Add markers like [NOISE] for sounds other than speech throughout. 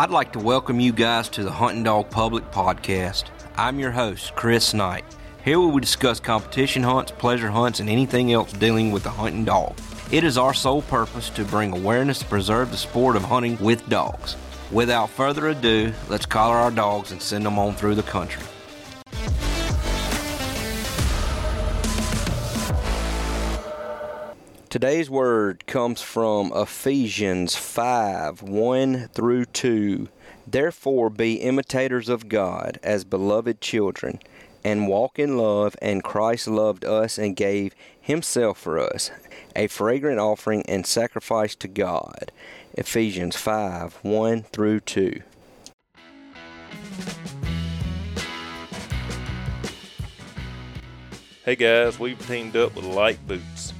I'd like to welcome you guys to the Hunting Dog Public Podcast. I'm your host, Chris Knight. Here we will discuss competition hunts, pleasure hunts, and anything else dealing with the hunting dog. It is our sole purpose to bring awareness to preserve the sport of hunting with dogs. Without further ado, let's collar our dogs and send them on through the country. Today's word comes from Ephesians 5 1 through 2. Therefore, be imitators of God as beloved children, and walk in love, and Christ loved us and gave himself for us, a fragrant offering and sacrifice to God. Ephesians 5 1 through 2. Hey guys, we've teamed up with Lite Boots.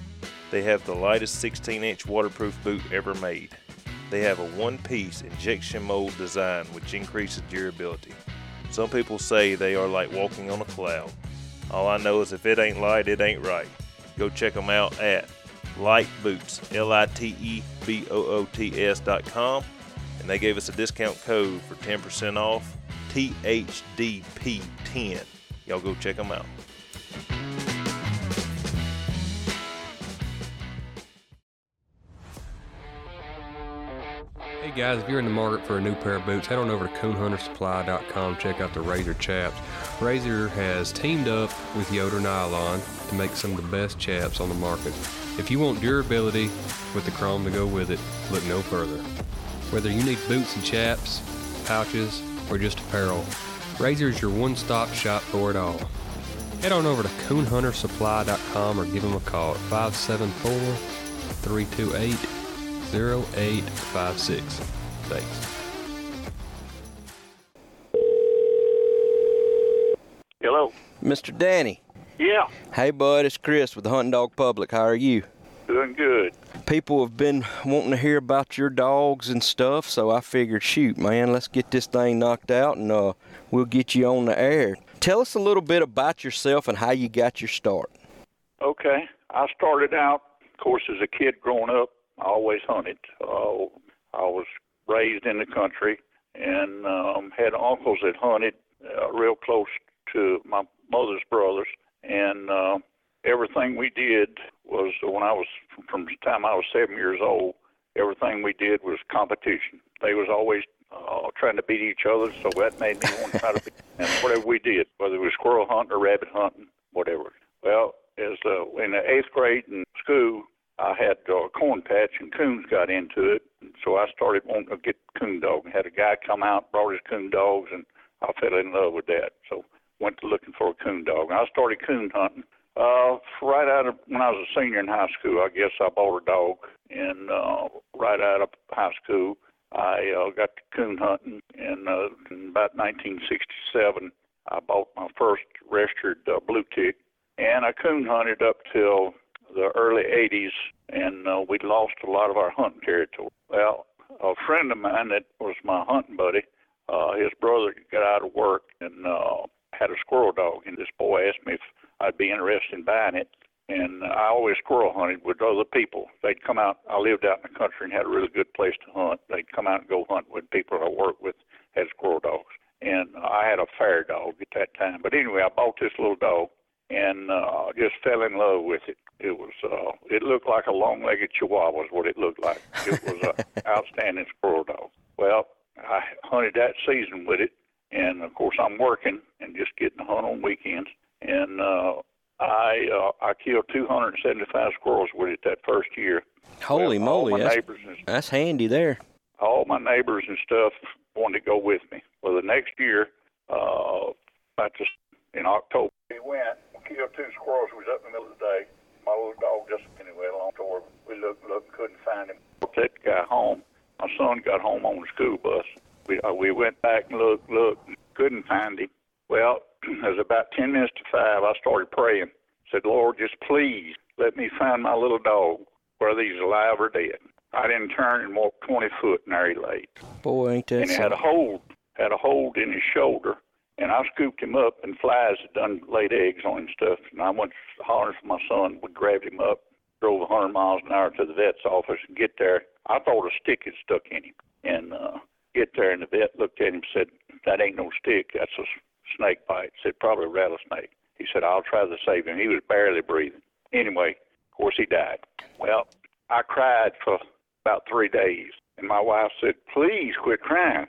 They have the lightest 16 inch waterproof boot ever made. They have a one piece injection mold design which increases durability. Some people say they are like walking on a cloud. All I know is if it ain't light, it ain't right. Go check them out at Lite Boots, L I T E B O O T S dot com, and they gave us a discount code for 10% off THDP10. Y'all go check them out. Hey guys, if you're in the market for a new pair of boots, head on over to coonhuntersupply.com. Check out the Razor chaps. Razor has teamed up with Yoder Nylon to make some of the best chaps on the market. If you want durability with the chrome to go with it, look no further. Whether you need boots and chaps, pouches, or just apparel, Razor is your one-stop shop for it all. Head on over to coonhuntersupply.com or give them a call at 574 328 0856. Thanks. Hello. Mr. Danny. Yeah, Hey, bud, it's Chris with the Hunting Dog Public. How are you? doing good. People have been wanting to hear about your dogs and stuff, so I figured, shoot, man, let's get this thing knocked out and uh, we'll get you on the air. Tell us a little bit about yourself and how you got your start. Okay. I started out, of course, as a kid growing up. I always hunted. Uh, I was raised in the country and um, had uncles that hunted uh, real close to my mother's brothers, and uh, everything we did was when I was from the time I was seven years old. Everything we did was competition. They was always uh, trying to beat each other, so that made me want to try to beat. [LAUGHS] And whatever we did, whether it was squirrel hunting or rabbit hunting, whatever. Well, as uh, in the eighth grade in school, I had a corn patch, and coons got into it. So I started wanting to get coon dog. Had a guy come out, brought his coon dogs, and I fell in love with that. So went to looking for a coon dog. And I started coon hunting. Uh, right out of when I was a senior in high school, I guess I bought a dog, and uh, right out of high school, I uh, got to coon hunting. And uh, in about 1967, I bought my first registered uh, blue tick, and I coon hunted up till the early 80s, and uh, we lost a lot of our hunting territory. Well, a friend of mine that was my hunting buddy, uh, his brother got out of work and uh, had a squirrel dog, and this boy asked me if I'd be interested in buying it. And I always squirrel hunted with other people. They'd come out. I lived out in the country and had a really good place to hunt. They'd come out and go hunt with people I worked with had squirrel dogs. And I had a fair dog at that time. But anyway, I bought this little dog and uh, just fell in love with it. It was uh, it looked like a long-legged Chihuahua is what it looked like. It was an [LAUGHS] outstanding squirrel dog. Well, I hunted that season with it, and of course I'm working and just getting to hunt on weekends. And uh, I uh, I killed 275 squirrels with it that first year. Holy Well, moly, my that's, neighbors and that's handy there. all my neighbors and stuff wanted to go with me. Well, the next year, uh, about this, in October, we went, we killed two squirrels. We was up in the middle of the day. My little dog just anyway along toward. We looked, looked, couldn't find him. Took that guy home. My son got home on the school bus. We uh, we went back and looked, looked, couldn't find him. Well, [CLEARS THROAT] it was about ten minutes to five. I started praying. Said, Lord, just please let me find my little dog, whether he's alive or dead. I didn't turn and walk 20 foot, and there he lay. Boy, ain't that And he had a something. hold, had a hold in his shoulder. And I scooped him up, and flies had done laid eggs on him and stuff. And I went hollering for my son. We grabbed him up, drove 100 miles an hour to the vet's office, and get there. I thought a stick had stuck in him. And uh, get there, and the vet looked at him and said, "That ain't no stick. That's a snake bite." Said probably a rattlesnake. He said, "I'll try to save him." He was barely breathing. Anyway, of course he died. Well, I cried for about three days, and my wife said, "Please quit crying."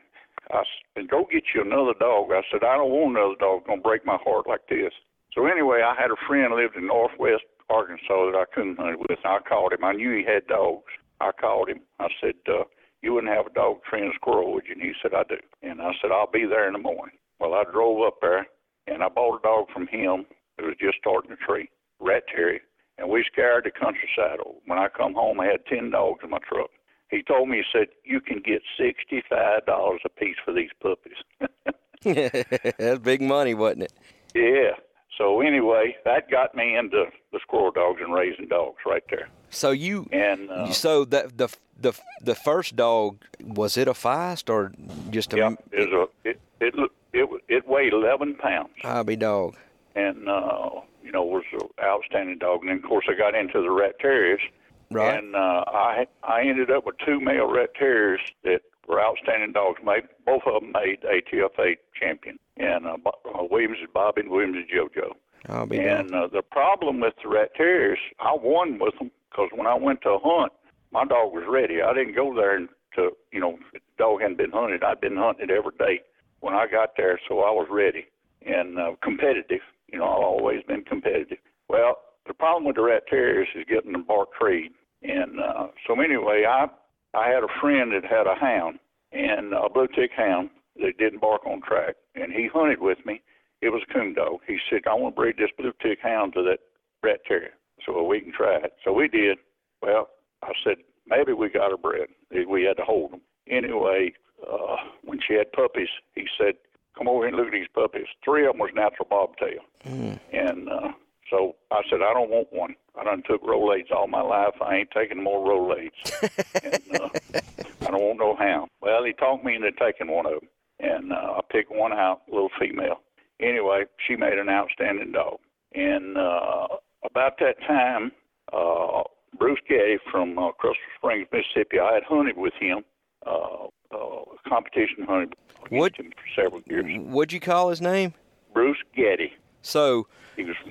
I said, "Go get you another dog." I said, "I don't want another dog. It's gonna break my heart like this." So anyway, I had a friend lived in Northwest Arkansas that I couldn't hunt with. I called him. I knew he had dogs. I called him. I said, uh, "You wouldn't have a dog trained squirrel, would you?" And he said, "I do." And I said, "I'll be there in the morning." Well, I drove up there, and I bought a dog from him. It was just starting to tree, rat terrier, and we scared the countryside. When I come home, I had ten dogs in my truck. He told me, he said, "You can get sixty-five dollars a piece for these puppies." [LAUGHS] That's big money, wasn't it? Yeah. So anyway, that got me into the squirrel dogs and raising dogs right there. So you And uh, so that the the the first dog was it a feist or just a yeah, it was a it it it it weighed eleven pounds, hobby dog? and uh, you know was an outstanding dog. And then of course I got into the rat terriers, Right. and uh, I I ended up with two male rat terriers that were outstanding dogs. Made both of them made ATFA champion, and uh, uh, Williams is Bobby, and Williams is JoJo. Hobby dog. And uh, the problem with the rat terriers, I won with them because when I went to hunt, my dog was ready. I didn't go there and to you know the dog hadn't been hunted. I'd been hunting it every day when I got there, so I was ready and uh, competitive. You know, I've always been competitive. Well, the problem with the rat terriers is getting them bark treed. And uh, so anyway, I I had a friend that had a hound and a blue tick hound that didn't bark on track, and he hunted with me. It was a coon dog. He said, "I want to breed this blue tick hound to that rat terrier, so we can try it." So we did. Well, I said maybe we got her bred. We had to hold them anyway. Uh, when she had puppies, he said, "Come over here and look at these puppies." Three of them was natural bobtail, and uh, so I said, "I don't want one. I done took Rolaids all my life. I ain't taking more Rolaids, [LAUGHS] and uh, I don't want no hound." Well, he talked me into taking one of them, and uh, I picked one out, a little female. Anyway, she made an outstanding dog, and uh, about that time, uh, Bruce Getty from uh, Crystal Springs, Mississippi, I had hunted with him. Uh, uh, competition hunted What- him for several years. What'd you call his name? Bruce Getty. So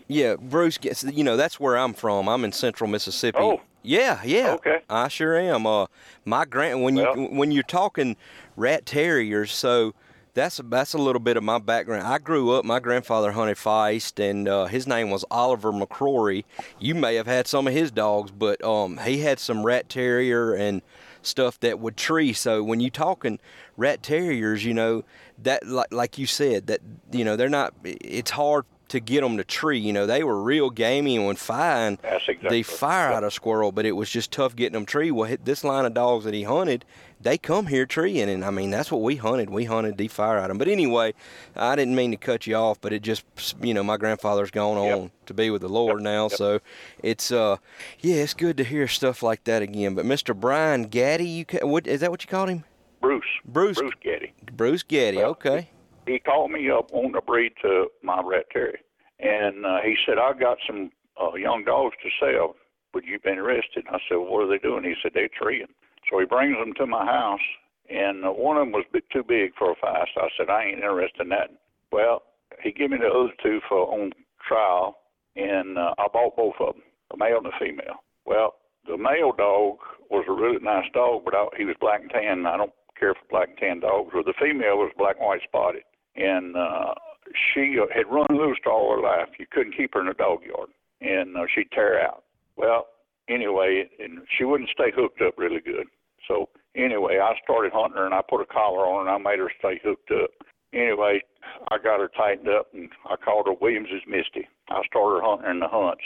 yeah, Bruce gets. You know that's where I'm from. I'm in Central Mississippi. Oh. Yeah, yeah. Okay. I sure am. Uh, my grand when you Well- when you're talking rat terriers, so that's that's a little bit of my background. I grew up. My grandfather hunted feist, and uh, his name was Oliver McCrory. You may have had some of his dogs, but um, he had some rat terrier and stuff that would tree. So when you're talking rat terriers, you know that like like you said that you know they're not. It's hard to get them to tree. You know they were real gamey and when fine That's they exactly- fire out a squirrel, but it was just tough getting them tree. Well, this line of dogs that he hunted, they come here treeing, and I mean that's what we hunted. We hunted the fire out of them. But anyway, I didn't mean to cut you off, but it just you know my grandfather's gone Yep. on to be with the Lord now, so it's uh yeah it's good to hear stuff like that again. But Mr. Brian Gaddy, you ca- what is that what you called him? Bruce. Bruce. Bruce Getty. Bruce Gaddy. Well, Okay. He called me up wanting to breed to my rat terrier, and uh, he said I got some uh, young dogs to sell. Would you be interested? I said, well, what are they doing? He said they're treeing. So he brings them to my house, and uh, one of them was a bit too big for a feist. I said I ain't interested in that. Well, he gave me the other two for on trial, and uh, I bought both of them, the male and the female. Well, the male dog was a really nice dog, but I, he was black and tan. And I don't care for black and tan dogs. Or the female was black and white spotted, and uh, she had run loose all her life. You couldn't keep her in a dog yard, and uh, she'd tear out. Well, anyway, and she wouldn't stay hooked up really good. So anyway, I started hunting her, and I put a collar on her, and I made her stay hooked up. Anyway, I got her tightened up, and I called her Williams's Misty. I started hunting in the hunts,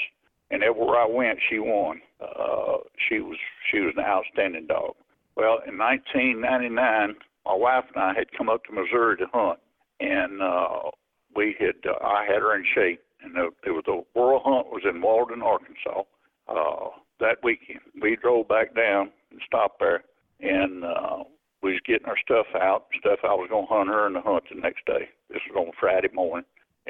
and everywhere I went, she won. Uh, she was she was an outstanding dog. Well, in 1999, my wife and I had come up to Missouri to hunt, and uh, we had uh, I had her in shape, and the, it was the World Hunt was in Walden, Arkansas. Uh, that weekend, we drove back down and stopped there, and uh, we was getting our stuff out. Stuff I was to hunt her in the hunt the next day. This was on Friday morning.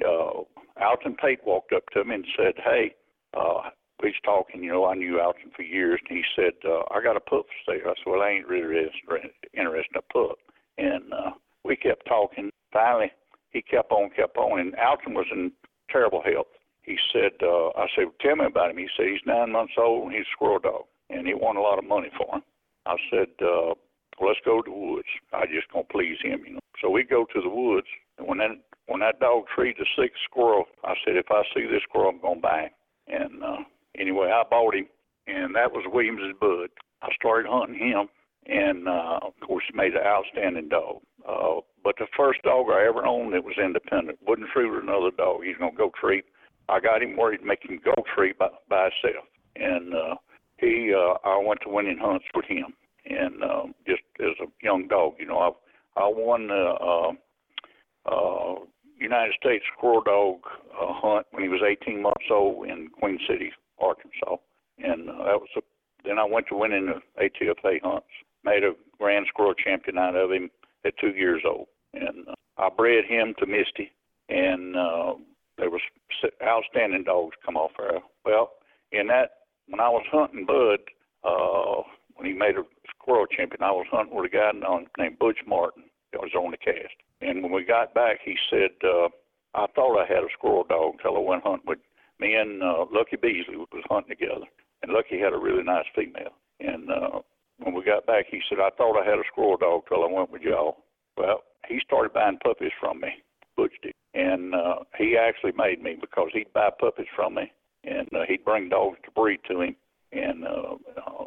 Uh, Alton Tate walked up to me and said, "Hey." Uh, we was talking, you know, I knew Alton for years, and he said, uh, I got a pup for sale. I said, well, I ain't really interested interested in a pup. and uh, we kept talking. Finally, he kept on, kept on, and Alton was in terrible health. He said, uh, I said, tell me about him. He said he's nine months old and he's a squirrel dog, and he won a lot of money for him. I said, uh, well, let's go to the woods. I just gonna please him, you know. So we go to the woods, and when that when that dog treed the sixth squirrel, I said, if I see this squirrel, I'm gonna bang. And uh, anyway, I bought him, and that was Williams's bud. I started hunting him, and uh, of course, he made an outstanding dog. Uh, but the first dog I ever owned that was independent wouldn't treat another dog. He's gonna go treat. I got him where he'd make him go treat by, by himself, and uh, he, uh, I went to winning hunts with him, and uh, just as a young dog, you know, I, I won the uh, uh, United States squirrel dog uh, hunt when he was 18 months old in Queen City, Arkansas, and uh, that was a. Then I went to winning the ATFA hunts, made a grand squirrel champion out of him at two years old, and uh, I bred him to Misty, and uh, there was outstanding dogs come off there. Well, in that when I was hunting Bud, uh, when he made a squirrel champion, I was hunting with a guy named Butch Martin that was on the cast. And when we got back, he said, uh, I thought I had a squirrel dog until I went hunting with me and uh, Lucky Beasley was hunting together. And Lucky had a really nice female. And uh, when we got back, he said, I thought I had a squirrel dog till I went with y'all. Well, he started buying puppies from me, Butch. And uh, he actually made me because he'd buy puppies from me and uh, he'd bring dogs to breed to him. And uh,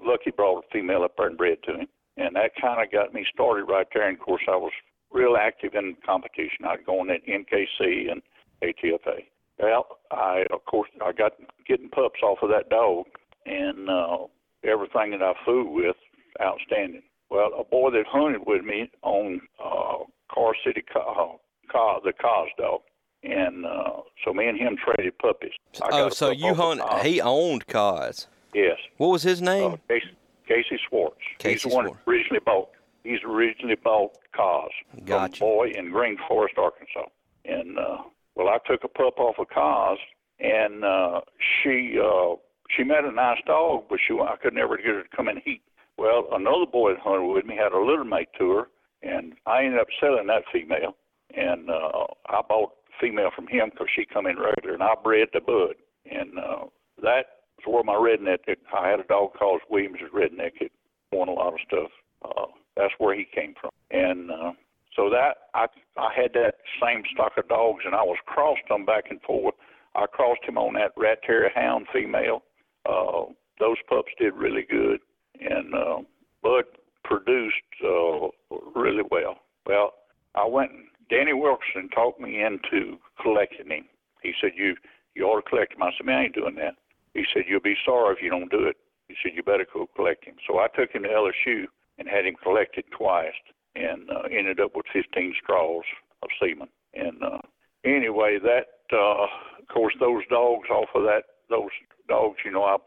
Lucky brought a female up there and bred to him. And that kind of got me started right there. And of course, I was real active in competition. I'd go in at NKC and ATFA. Well, I of course I got getting pups off of that dog, and uh, everything that I fooled with, outstanding. Well, a boy that hunted with me on uh, Car City, Car, Car the Cos dog, and uh, so me and him traded puppies. oh, so you hunt? He owned Cos. Yes. What was his name? Uh, Casey, Casey Swartz. Casey He's the one Swartz. originally bought. He's originally bought Cos Gotcha. from a boy in Green Forest, Arkansas. And uh, well, I took a pup off of Cos, and uh, she uh, she met a nice dog, but she I could never get her to come in heat. Well, another boy that hunted with me had a litter mate her, and I ended up selling that female, and uh, I bought female from him because she come in regular, and I bred the bud, and uh, that was where my redneck. I had a dog called Williams' redneck. It won a lot of stuff. Uh, that's where he came from, and uh, so that I I had that same stock of dogs, and I was crossed them back and forth. I crossed him on that rat terrier hound female. Uh, those pups did really good, and uh, Bud produced uh, really well. Well, I went. Danny Wilkerson talked me into collecting him. He said, "You you ought to collect him." I said, "Man, I ain't doing that." He said, "You'll be sorry if you don't do it." He said, "You better go collect him." So I took him to LSU and had him collected twice, and uh, ended up with 15 straws of semen. And uh, anyway, that uh, of course those dogs off of that those dogs, you know, I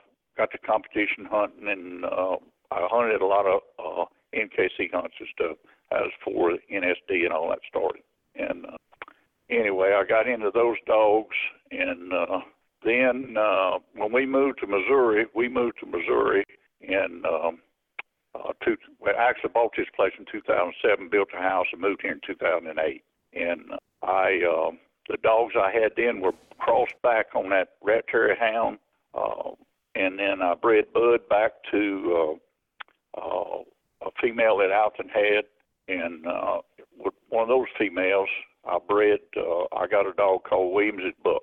got the competition hunting, and uh, I hunted a lot of uh, NKC hunts and stuff. That was for NSD and all that started. And uh, anyway, I got into those dogs, and uh, then uh, when we moved to Missouri, we moved to Missouri in um, uh, two, well, I actually bought this place in 2007, built a house, and moved here in 2008. And I, um, the dogs I had then were crossed back on that rat terrier hound, uh, and then I bred Bud back to uh, uh, a female that Alton had, and uh, with one of those females, I bred. Uh, I got a dog called Williams at Buck,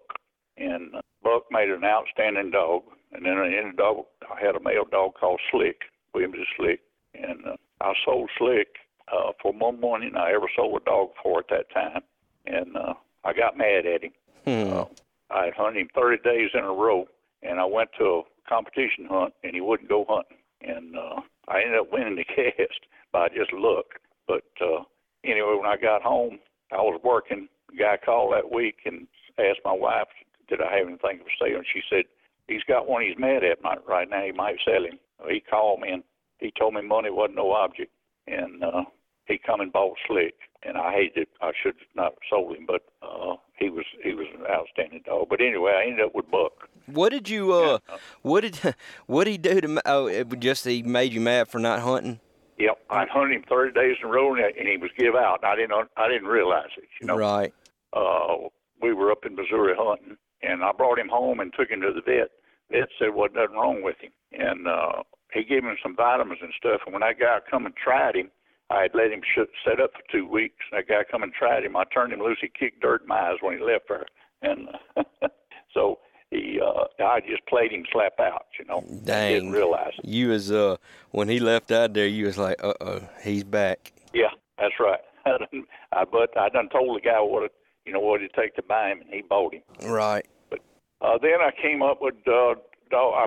and Buck made an outstanding dog. And then in the dog, I had a male dog called Slick. Williams Slick, and uh, I sold Slick uh, for more money than I ever sold a dog for at that time. And uh, I got mad at him. Hmm. Uh, I had hunted him 30 days in a row, and I went to a competition hunt, and he wouldn't go hunting. And uh, I ended up winning the [LAUGHS] cast by just luck. But uh, anyway, when I got home, I was working. The guy called that week and asked my wife, did I have anything for sale? And she said, he's got one he's mad at right now. He might sell him. He called me and he told me money wasn't no object. And uh, he come and bought Slick, and I hated it. I should not have sold him, but uh, he was he was an outstanding dog. But anyway, I ended up with Buck. What did you uh? What did [LAUGHS] what did he do to? Oh, it just he made you mad for not hunting. Yep, I hunted him 30 days in a row, and he was give out. I didn't, I didn't realize it. You know, Right. uh, we were up in Missouri hunting, and I brought him home and took him to the vet. Vet said wasn't nothing wrong with him, and uh, he gave him some vitamins and stuff. And when that guy come and tried him, I had let him sh- set up for two weeks. That guy come and tried him. I turned him loose. He kicked dirt in my eyes when he left there, and [LAUGHS] so he, uh, I just played him slap out. You know, Dang. didn't realize it. You was uh when he left out there, you was like, uh oh, he's back. Yeah, that's right. [LAUGHS] I, done, I but I done told the guy what it, you know what it'd take to buy him, and he bought him. Right. But Uh, then I came up with uh, dog. I,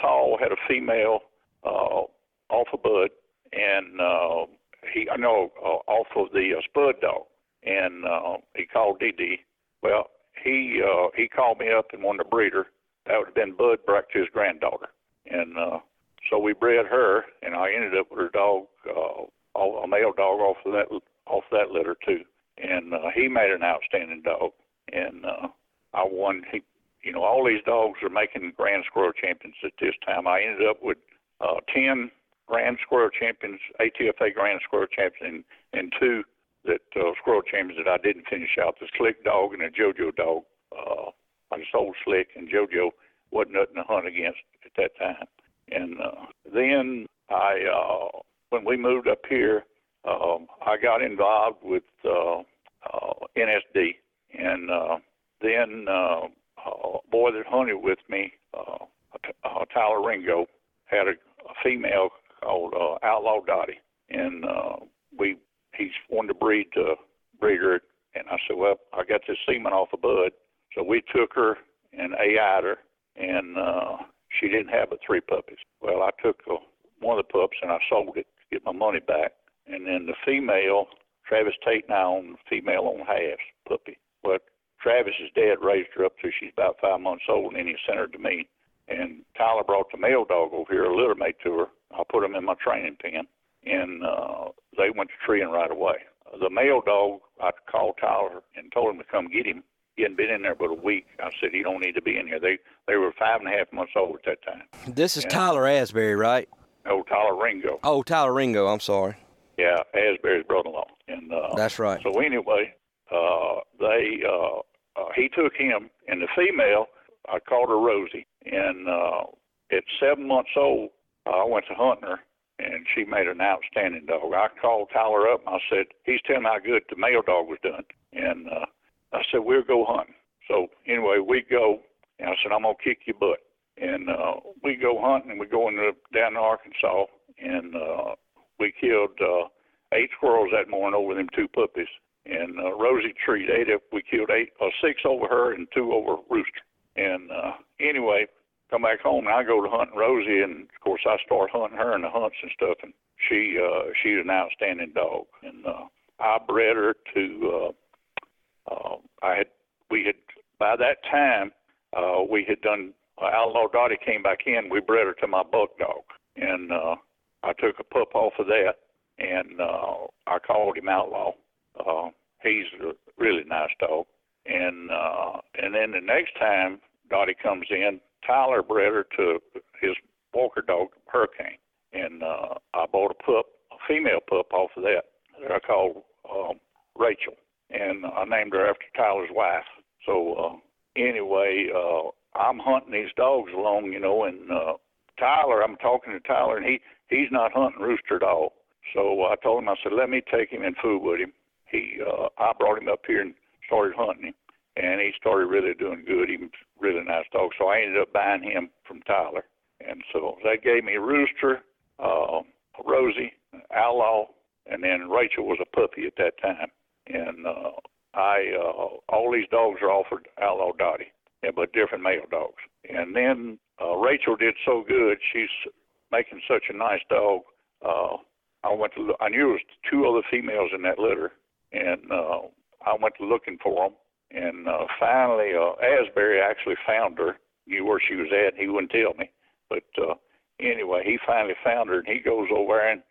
Hall had a female uh, off of Bud, and uh, he I know uh, off of the uh, Spud dog, and uh, he called DD. Well, he uh, he called me up and wanted to breed her. That would have been Bud back granddaughter, and uh, so we bred her, and I ended up with her dog, uh, a male dog off of that off that litter too, and uh, he made an outstanding dog, and uh, I won. He, you know, all these dogs are making Grand Squirrel champions at this time. I ended up with uh, ten Grand Squirrel champions, ATFA Grand Squirrel champions, and, and two that uh, squirrel champions that I didn't finish out. The Slick dog and the JoJo dog. Uh, I sold Slick and JoJo wasn't nothing to hunt against at that time. And uh, then I, uh, when we moved up here, um, I got involved with uh, uh, NSD, and uh, then uh, a boy that hunted with me, uh, uh, Tyler Ringo, had a, a female called uh, Outlaw Dottie, and uh, wanted to breed to breed her, and I said, well, I got this semen off a bud, so we took her and AI'd her, and uh, she didn't have but three puppies. Well, I took uh, one of the pups and I sold it to get my money back, and then the female, Travis Tate and I own the female on halves puppy. But Travis's dad raised her up till she's about five months old, and then he sent her to me. And Tyler brought the male dog over here, a litter mate to her. I put him in my training pen, and uh, they went to treeing right away. The male dog, I called Tyler and told him to come get him. He hadn't been in there but a week. I said he don't need to be in here. They they were five and a half months old at that time. This is Yeah. Tyler Asbury, right? Oh, Tyler Ringo. Oh, Tyler Ringo. I'm sorry. Yeah, Asbury's brother-in-law. And uh, That's right. So anyway, uh, they uh, uh, he took him, and the female, I called her Rosie, and uh, at seven months old, I went to hunting her, and she made an outstanding dog. I called Tyler up, and I said, he's telling how good the male dog was doing, and uh, I said we'll go hunting. So anyway, we go, and I said I'm gonna kick your butt, and uh, we go hunting, and we go into down to Arkansas, and uh, we killed uh, eight squirrels that morning over them two puppies. And uh, Rosie treed eight. We killed eight, uh, six over her and two over Rooster. And uh, anyway, come back home and I go to hunting Rosie, and of course I start hunting her in the hunts and stuff. And she uh, she's an outstanding dog. And uh, I bred her to. Uh, uh, I had we had by that time uh, we had done. Uh, Outlaw Dottie came back in. We bred her to my buck dog, and uh, I took a pup off of that, and uh, I called him Outlaw. Uh, he's a really nice dog, and uh, and then the next time Dottie comes in, Tyler bred her to his Walker dog Hurricane, and uh, I bought a pup, a female pup off of that that I called um, Rachel, and I named her after Tyler's wife. So uh, anyway, uh, I'm hunting these dogs along, you know, and uh, Tyler, I'm talking to Tyler, and he he's not hunting rooster at all. So I told him, I said, let me take him and food with him. He, uh, I brought him up here and started hunting him, and he started really doing good. He was really nice dog. So I ended up buying him from Tyler, and so that gave me Rooster, uh, Rosie, Outlaw, and then Rachel was a puppy at that time. And uh, I, uh, all these dogs are offered Outlaw Dottie, yeah, but different male dogs. And then uh, Rachel did so good; she's making such a nice dog. Uh, I went to I knew there was two other females in that litter, and uh, I went to looking for them. And uh, finally, uh, Asbury actually found her. Knew where she was at. He wouldn't tell me, but uh, anyway, he finally found her, and he goes over and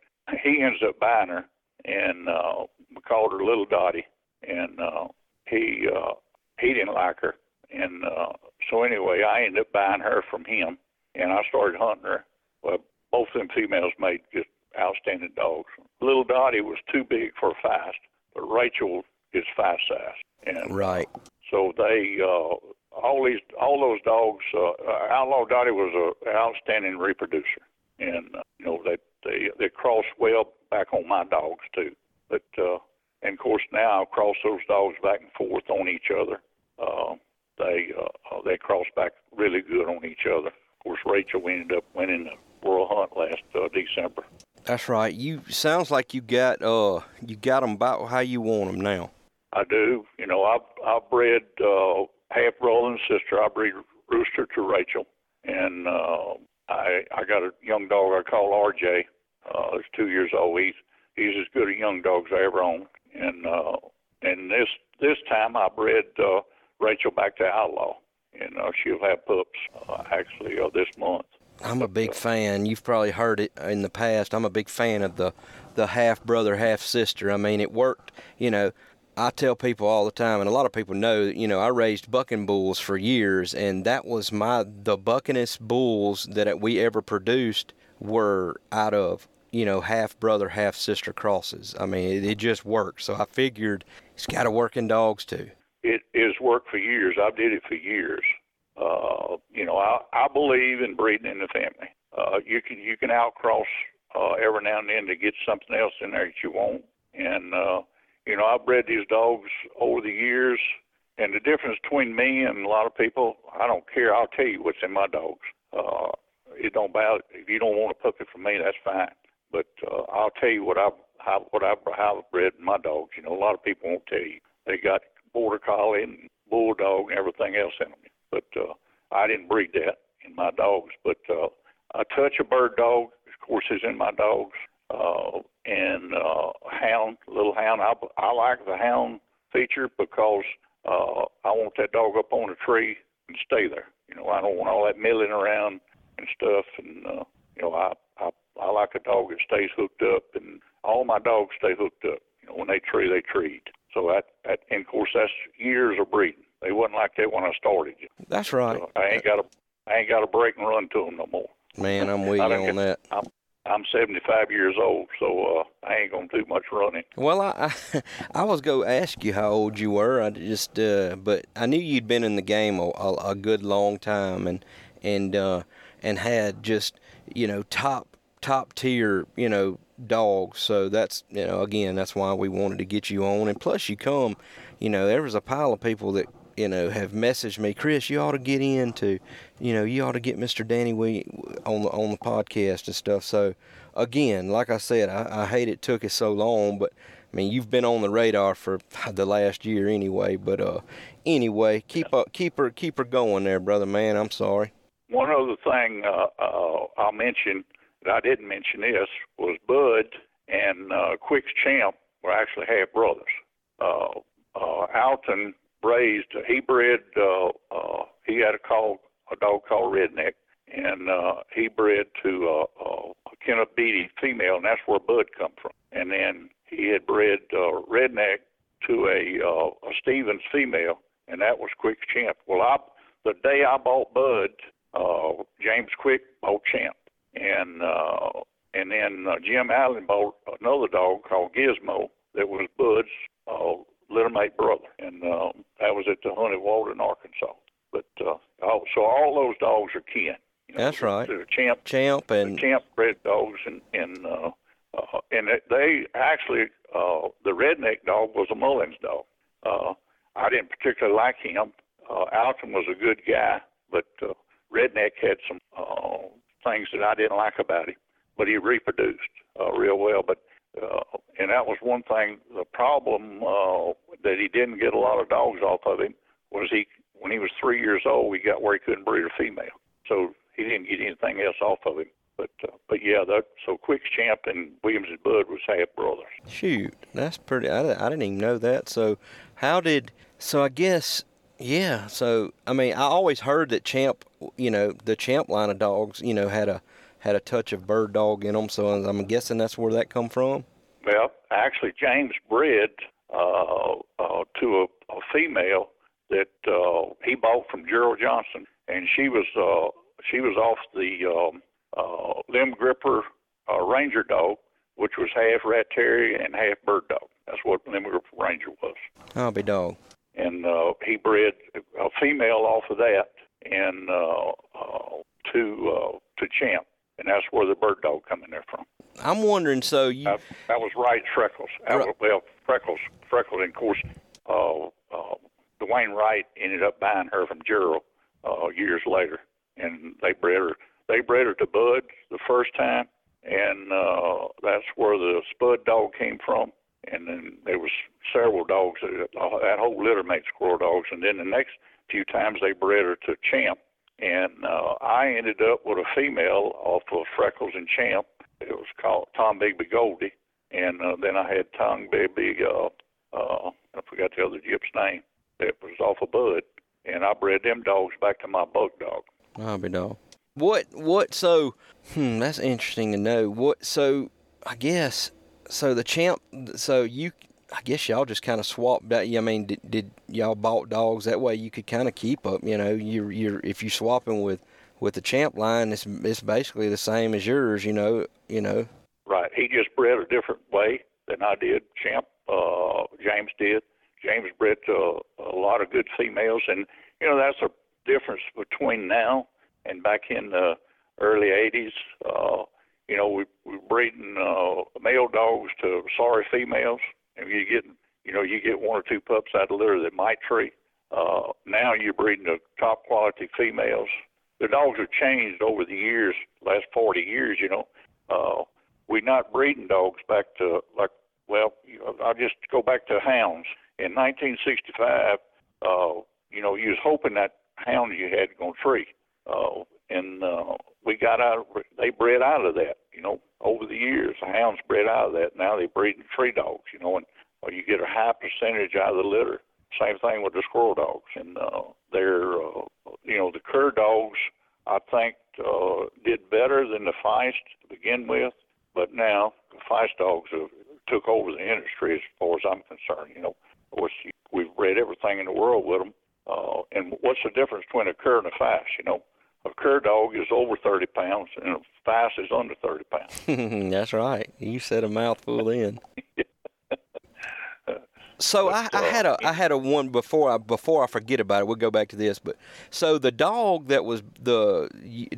he ends up buying her, and uh, we called her Little Dottie, and uh, he uh, he didn't like her, and uh, so anyway, I ended up buying her from him, and I started hunting her. Well, both them females made just outstanding dogs. Little Dottie was too big for feist, but Rachel is feist size. And Right. so they uh, all these all those dogs. Uh, Outlaw Dottie was a, an outstanding reproducer, and uh, you know they they they cross well back on my dogs too. But uh, and of course now I cross those dogs back and forth on each other. Uh, they uh, they cross back really good on each other. Of course, Rachel we ended up winning the World Hunt last uh, December. That's right. You sounds like you got uh you got them about how you want them now. I do. You know, I I bred uh, half and sister. I breed rooster to Rachel, and uh, I I got a young dog I call RJ. Uh, he's two years old. He's he's as good a young dog as I ever owned. And uh, and this this time I bred uh, Rachel back to Outlaw, and uh, she'll have pups uh, actually uh, this month. I'm a big fan. You've probably heard it in the past. I'm a big fan of the the half brother, half sister. I mean, it worked. You know, I tell people all the time, and a lot of people know. You know, I raised bucking bulls for years, and that was my the buckingest bulls that we ever produced were out of you know half brother, half sister crosses. I mean, it, it just worked. So I figured it's got to work in dogs too. it has worked for years. I've did it for years. Uh, you know, I I believe in breeding in the family. Uh, you can you can outcross uh, every now and then to get something else in there that you want. And uh, you know, I've bred these dogs over the years. And the difference between me and a lot of people, I don't care. I'll tell you what's in my dogs. Uh, it don't matter if you don't want a puppy from me, that's fine. But uh, I'll tell you what I've how what I've how I've bred my dogs. You know, a lot of people won't tell you. They got border collie and bulldog and everything else in them. But uh, I didn't breed that in my dogs. But uh, a touch of bird dog, of course, is in my dogs. Uh, and uh, hound, little hound. I, I like the hound feature because uh, I want that dog up on a tree and stay there. You know, I don't want all that milling around and stuff. And uh, you know, I, I I like a dog that stays hooked up, and all my dogs stay hooked up. You know, when they tree, they treat. So that, that and of course that's years of breeding. They wasn't like that when I started. That's right, So I ain't got to I ain't got to break and run to them no more. man. I'm with you on get- that. I'm 75 years old, so uh, I ain't gonna do much running. Well, I, I [LAUGHS] I was to ask you how old you were. I just uh, but I knew you'd been in the game a, a, a good long time and and uh, and had just you know top top tier you know dogs. So that's you know again that's why we wanted to get you on. And plus you come, you know there was a pile of people that you know have messaged me, Chris. You ought to get into, you know you ought to get Mr. Danny we on the on the podcast and stuff. So again, like I said, I, I hate it took us so long, but I mean, you've been on the radar for [LAUGHS] the last year anyway. But uh, anyway, keep up, keep her, keep her going there, brother man. I'm sorry. One other thing uh, uh, I'll mention that I didn't mention this was Bud and uh, Quick's Champ were actually half brothers. Uh, uh, Alton raised, he bred, uh, uh, he had a call, a dog called Redneck, and uh, he bred to uh, uh, a Kenneth Beatty female, and that's where Bud come from. And then he had bred uh, Redneck to a, uh, a Stevens female, and that was Quick's Champ. Well, I the day I bought Bud, uh, James Quick bought Champ, and uh, and then uh, Jim Allen bought another dog called Gizmo that was Bud's uh, little mate brother, and uh, that was at the Honey Walden, Arkansas. But uh, oh, so all those dogs are kin. You know, That's right. The Champ, Champ and Champ bred dogs, and and uh, uh, and they actually uh, the redneck dog was a Mullins dog. Uh, I didn't particularly like him. Uh, Alton was a good guy, but uh, Redneck had some uh, things that I didn't like about him. But he reproduced uh, real well. But uh, and that was one thing. The problem uh, that he didn't get a lot of dogs off of him was he when he was three years old, we got where he couldn't breed a female, so he didn't get anything else off of him. But uh, but yeah, that so Quick's Champ and Williams and Bud was half brothers. shoot, that's pretty. I, I didn't even know that. So how did? So I guess yeah. So I mean, I always heard that Champ, you know, the Champ line of dogs, you know, had a had a touch of bird dog in them. So I'm guessing that's where that come from. Well, actually, James bred uh, uh, to a, a female that uh, he bought from Gerald Johnson, and she was uh, she was off the um, uh, limb gripper uh, Ranger dog, which was half rat terrier and half bird dog. That's what Lemon Ranger was. I'll be dog. And uh, he bred a female off of that and uh, uh, to uh, to Champ, and that's where the bird dog come in there from. I'm wondering. So you that, that was Wright Freckles. That Right. was, well, Freckles, Freckles, and of course, uh, uh, Dwayne Wright ended up buying her from Gerald uh, years later, and they bred her. They bred her to Bud the first time, and uh, that's where the Spud dog came from. And then there was several dogs. That, uh, that whole litter made squirrel dogs. And then the next few times they bred her to Champ, and uh, I ended up with a female off of Freckles and Champ. It was called Tombigbee Goldie, and uh, then I had Tombigbee. Uh, uh, I forgot the other gyp's name. That was off of Bud, and I bred them dogs back to my buck dog. Be dog. What what so hmm, that's interesting to know. What so I guess so the champ so you I guess y'all just kind of swapped that. I mean, did, did y'all bought dogs that way? You could kind of keep up. You know, you're you're if you swapping with with the champ line, it's it's basically the same as yours. You know, you know. Right. He just bred a different way than I did. Champ, uh, James did. James bred uh, a lot of good females, and you know that's a difference between now and back in the early '80s. Uh, you know, we we breeding uh, male dogs to sorry females, and you get you know you get one or two pups out of litter that might tree. Uh, now you're breeding to top quality females. The dogs have changed over the years, last 40 years. You know, uh, we're not breeding dogs back to like well, you know, I'll just go back to hounds. In 1965, uh, you know, you was hoping that hound you had going to tree, uh, and uh, we got out. They bred out of that. You know, over the years, the hounds bred out of that. Now they breeding tree dogs. You know, and uh, you get a high percentage out of the litter. Same thing with the squirrel dogs, and uh, they're, uh, you know, the cur dogs. I think uh, did better than the feist to begin with, but now the feist dogs have took over the industry as far as I'm concerned. You know, of course, we've bred everything in the world with them. Uh, and what's the difference between a cur and a feist? You know, a cur dog is over 30 pounds, and a feist is under 30 pounds. [LAUGHS] That's right. You said a mouthful in. So I, But, I uh, had a I had a one before I before I forget about it. We'll go back to this, but so the dog that was the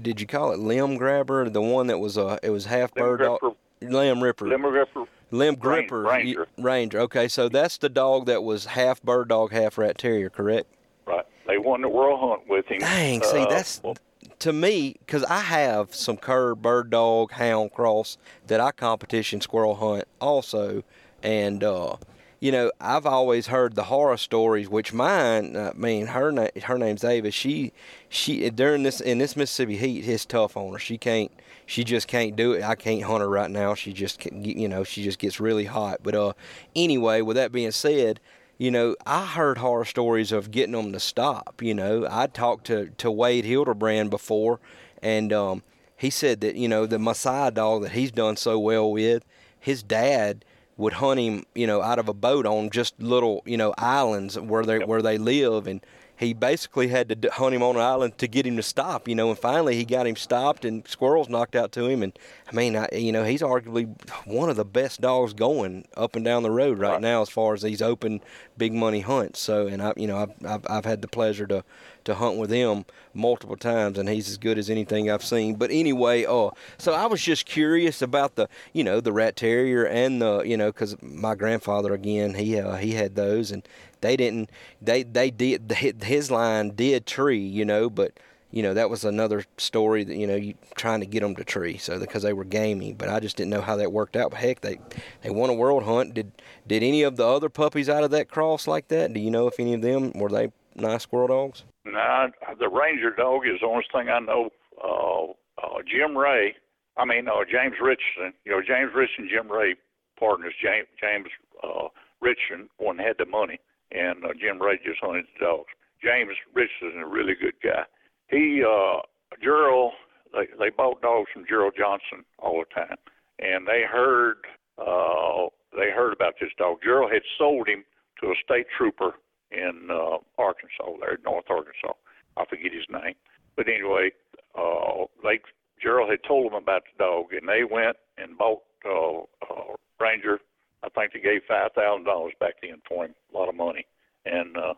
did you call it limb grabber? The one that was a it was half bird dog, limb ripper, limb gripper, limb gripper, Ranger. Ranger. Okay, so that's the dog that was half bird dog, half rat terrier, correct? right? They won the world hunt with him. Dang, see Uh, that's well, to me because I have some cur, bird dog, hound cross that I competition squirrel hunt also, and uh, you know I've always heard the horror stories. Which mine, I mean her na- her name's Ava. She she during this in this Mississippi heat, it's tough on her. She can't. She just can't do it. I can't hunt her right now. She just, you know, she just gets really hot. But uh, anyway, with that being said, you know, I heard horror stories of getting them to stop. You know, I talked to, to Wade Hildebrand before, and um, he said that, you know, the Maasai dog that he's done so well with, his dad would hunt him, you know, out of a boat on just little, you know, islands where they where they live, and he basically had to hunt him on an island to get him to stop, you know, and finally he got him stopped, and squirrels knocked out to him, and I mean, I, you know, he's arguably one of the best dogs going up and down the road right, Right. now as far as these open big money hunts. So, and I, you know, I've I've, I've had the pleasure to to hunt with him multiple times, and he's as good as anything I've seen. But anyway, uh, so I was just curious about the, you know, the rat terrier and the, you know, because my grandfather again, he uh, he had those, and they didn't, they they did [LAUGHS] his line did tree, you know, but you know that was another story that you know you trying to get them to tree so because they were gamey but i just didn't know how that worked out but heck they they won a world hunt did did any of the other puppies out of that cross like that do you know if any of them were they nice squirrel dogs Nah, the Ranger dog is the only thing I know. Uh, uh, Jim Ray, I mean, uh, James Richardson. You know, James Richardson, Jim Ray partners. James James uh, Richardson one had the money, and uh, Jim just hunted the dogs. James Richardson is a really good guy. He, uh, Gerald, they they bought dogs from Gerald Johnson all the time, and they heard uh, they heard about this dog. Gerald had sold him to a state trooper in uh, Arkansas, there in North Arkansas. I forget his name, but anyway, uh, they Gerald had told them about the dog, and they went and bought uh, uh, Ranger. I think they gave five thousand dollars back then for him, a lot of money. And uh,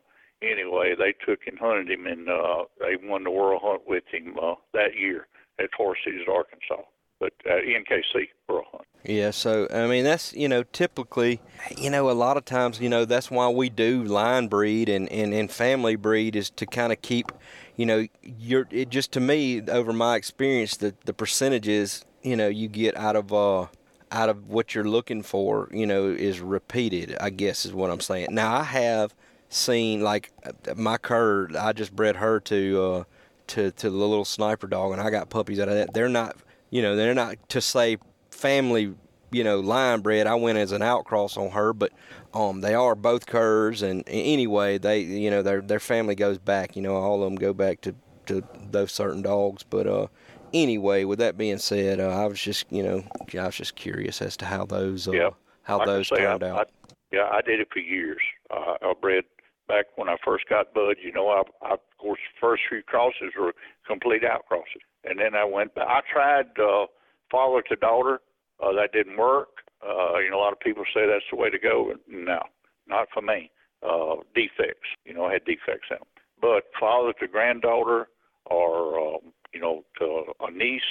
they took and hunted him, and uh, they won the world hunt with him uh, that year at Forrest City, Arkansas. But uh, NKC world hunt. Yeah, so I mean that's you know typically, you know a lot of times you know that's why we do line breed and and, and family breed is to kind of keep, you know, you're it just to me over my experience the the percentages you know you get out of uh out of what you're looking for you know is repeated I guess is what I'm saying. Now I have seen like my cur I just bred her to uh to to the little sniper dog and I got puppies out of that. They're not you know they're not to say family, you know, line bred. I went as an outcross on her, but um, they are both curs, and anyway, they, you know, their their family goes back. You know, all of them go back to to those certain dogs. But uh, anyway, with that being said, uh, I was just, you know, I was just curious as to how those, uh, Yep. how Like those say, turned I, out. I, yeah, I did it for years. Uh, I bred back when I first got Bud. You know, I, I of course first few crosses were complete out crosses, and then I went. I tried uh, father to daughter. Uh, that didn't work. Uh, you know, a lot of people say that's the way to go. No, not for me. Uh, defects. You know, I had defects in them. But father to granddaughter, or um, you know, to a niece,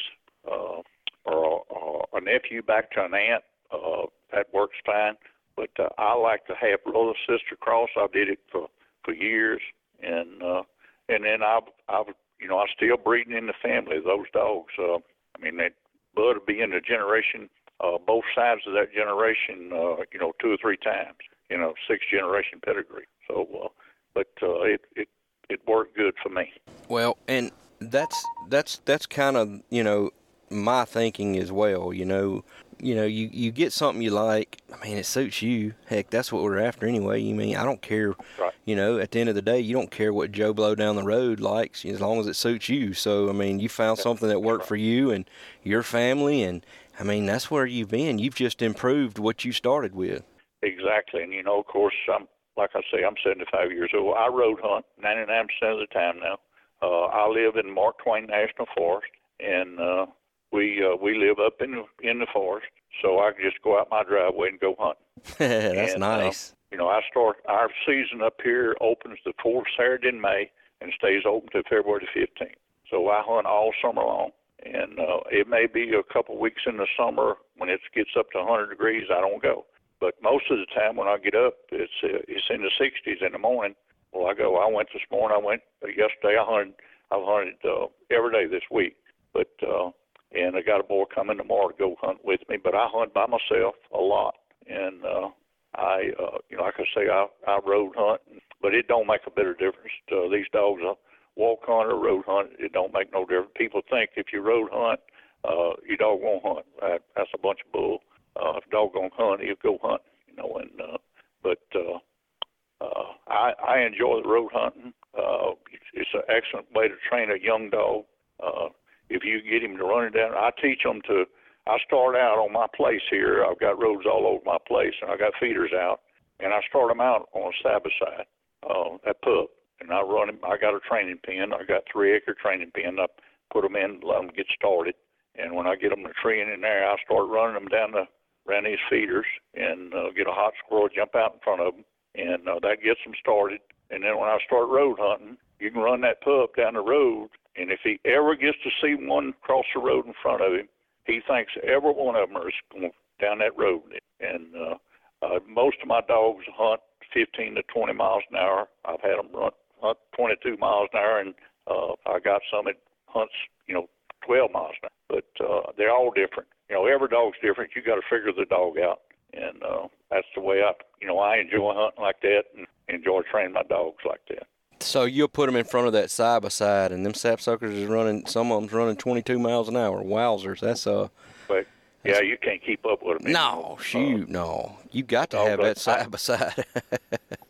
uh, or a, a nephew back to an aunt. Uh, that works fine. But uh, I like to have brother sister cross. I did it for for years, and uh, and then I've I've you know I'm still breeding in the family of those dogs. Uh, I mean that bud will be in the generation, uh, both sides of that generation. Uh, you know two or three times. You know six generation pedigree. So, uh, but uh, it it it worked good for me. Well, and that's that's that's kind of you know my thinking as well. You know, you know, you you get something you like. I mean, it suits you. Heck, that's what we're after anyway. You mean I don't care. Right. You know, at the end of the day, you don't care what Joe Blow down the road likes as long as it suits you. So I mean, you found something that worked for you and your family, and I mean that's where you've been. You've just improved what you started with. Exactly, and you know, of course, I'm like I say, I'm 75 years old. I road hunt 99% of the time now. Uh, I live in Mark Twain National Forest, and uh, we uh, we live up in the, in the forest, so I can just go out my driveway and go hunt. [LAUGHS] that's And, uh, nice. You know, I start our season up here opens the fourth Saturday in May and stays open till February the 15th. So I hunt all summer long, and uh, it may be a couple weeks in the summer when it gets up to 100 degrees. I don't go, but most of the time when I get up, it's uh, it's in the 60s in the morning. Well, I go. I went this morning. I went uh, yesterday. I hunted. I've hunted uh, every day this week, but uh, and I got a boy coming tomorrow to go hunt with me. But I hunt by myself a lot, and uh, I, uh, you know, like I say, I I road hunt, but it don't make a bit of difference. Uh, these dogs, uh, walk hunt or road hunt, it don't make no difference. People think if you road hunt, uh, your dog won't hunt. That, that's a bunch of bull. Uh, if dog gonna hunt, he'll go hunt. You know, and uh, but uh, uh, I I enjoy the road hunting. Uh, it's, it's an excellent way to train a young dog. Uh, if you get him to run it down, I teach them to. I start out on my place here. I've got roads all over my place, and I got feeders out, and I start them out on a by side, uh, that pup, and I run him. I got a training pen. I got three acre training pen. I put them in, let them get started, and when I get them to tree in there, I start running them down the around these feeders and uh, get a hot squirrel jump out in front of them, and uh, that gets them started. And then when I start road hunting, you can run that pup down the road, and if he ever gets to see one cross the road in front of him, he thinks every one of them are going down that road. And uh, uh, most of my dogs hunt 15 to 20 miles an hour. I've had them run hunt 22 miles an hour, and uh, I got some that hunts, you know, 12 miles an hour. But uh, they're all different. You know, every dog's different. You got to figure the dog out, and uh, that's the way I, you know, I enjoy hunting like that and enjoy training my dogs like that. So you'll put them in front of that side by side, and them sapsuckers is running. Some of them's running 22 miles an hour. Wowzers! That's uh. But yeah, you can't keep up with them. No, shoot, no. You got to Oh, have that side by side. [LAUGHS]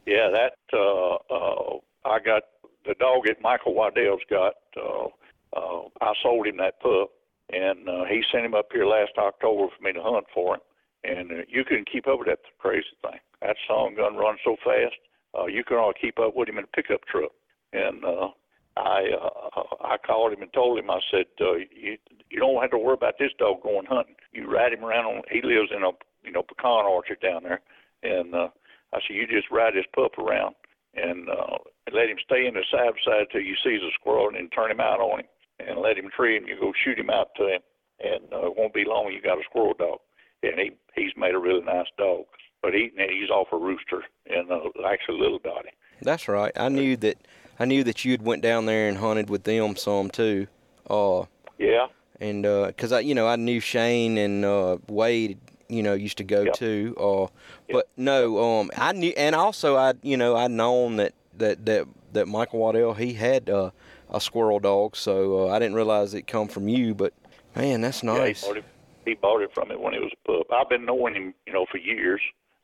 Yeah, that uh, uh, I got the dog that Michael Waddell's got. Uh, uh, I sold him that pup, and uh, he sent him up here last October for me to hunt for him. And uh, you couldn't keep up with that crazy thing. That song gun runs so fast, uh, you can only keep up with him in a pickup truck. And uh, I uh, I called him and told him I said uh, you you don't have to worry about this dog going hunting. you ride him around on. He lives in a you know pecan orchard down there, and uh, I said you just ride this pup around and uh, let him stay in the side side till you sees a squirrel, and then turn him out on him and let him tree him. You go shoot him out to him, and uh, it won't be long. You got a squirrel dog, and he he's made a really nice dog. But he and he's off a rooster and uh, likes a little dotty. That's right. I knew that. I knew that you'd went down there and hunted with them some too. Uh, Yeah, and because I, you know, I knew Shane and uh, Wade, you know, used to go Yep. too. Uh, but no, um, I knew, and also I, you know, I'd known that that that that Michael Waddell he had uh, a squirrel dog, so uh, I didn't realize it come from you. But man, that's yeah. He nice. bought it. He bought it from me when he was a pup. I've been knowing him, you know, for years.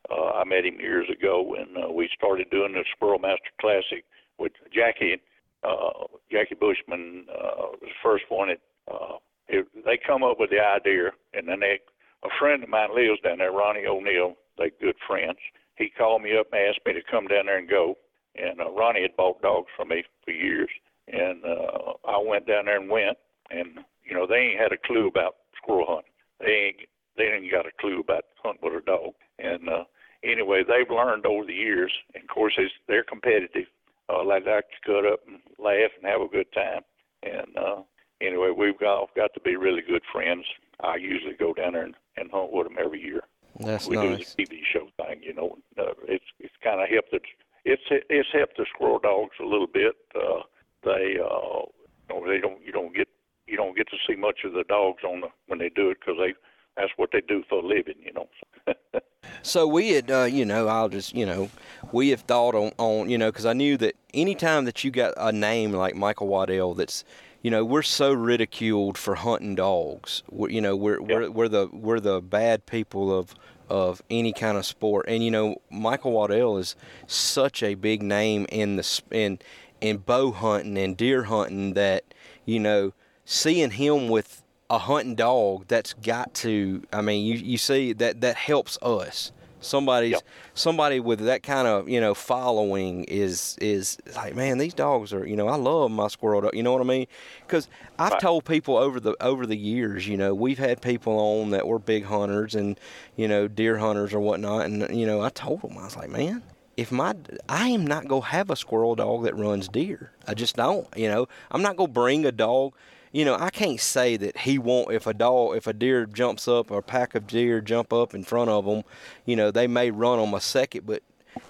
Uh, I met him years ago when uh, we started doing the Squirrel Master Classic with Jackie. Uh, Jackie Bushman uh, was the first one. That, uh, it, they come up with the idea, and then they, a friend of mine lives down there, Ronnie O'Neill. They good friends. He called me up and asked me to come down there and go. And uh, Ronnie had bought dogs from me for years, and uh, I went down there and went. And you know, they ain't had a clue about squirrel hunting. They ain't they ain't got a clue about hunting with a dog. And uh, anyway, they've learned over the years. And of course, it's, they're competitive. Uh, they like to cut up and laugh and have a good time. And uh, anyway, we've got got to be really good friends. I usually go down there and, and hunt with them every year. That's nice. we nice. do the TV show thing, you know. Uh, it's it's kind of helped it. It's it's helped the squirrel dogs a little bit. Uh, they uh, you know, they don't you don't get you don't get to see much of the dogs on the when they do it because they that's what they do for a living, you know. [LAUGHS] So we had, uh, you know, I'll just, you know, we have thought on, on you know, because I knew that anytime that you got a name like Michael Waddell, that's, you know, we're so ridiculed for hunting dogs. We're, you know, we're, we're we're the we're the bad people of of any kind of sport, and you know, Michael Waddell is such a big name in the in in bow hunting and deer hunting that you know, seeing him with a hunting dog that's got to i mean you, you see that that helps us somebody's Yep. somebody with that kind of you know following is is like man these dogs are you know i love my squirrel dog you know what i mean because i've Right. told people over the over the years you know we've had people on that were big hunters and you know deer hunters or whatnot and you know i told them i was like man if my I am not gonna have a squirrel dog that runs deer. I just don't. You know, I'm not gonna bring a dog. You know, I can't say that he won't. If a dog, if a deer jumps up or a pack of deer jump up in front of them, you know, they may run them a second, but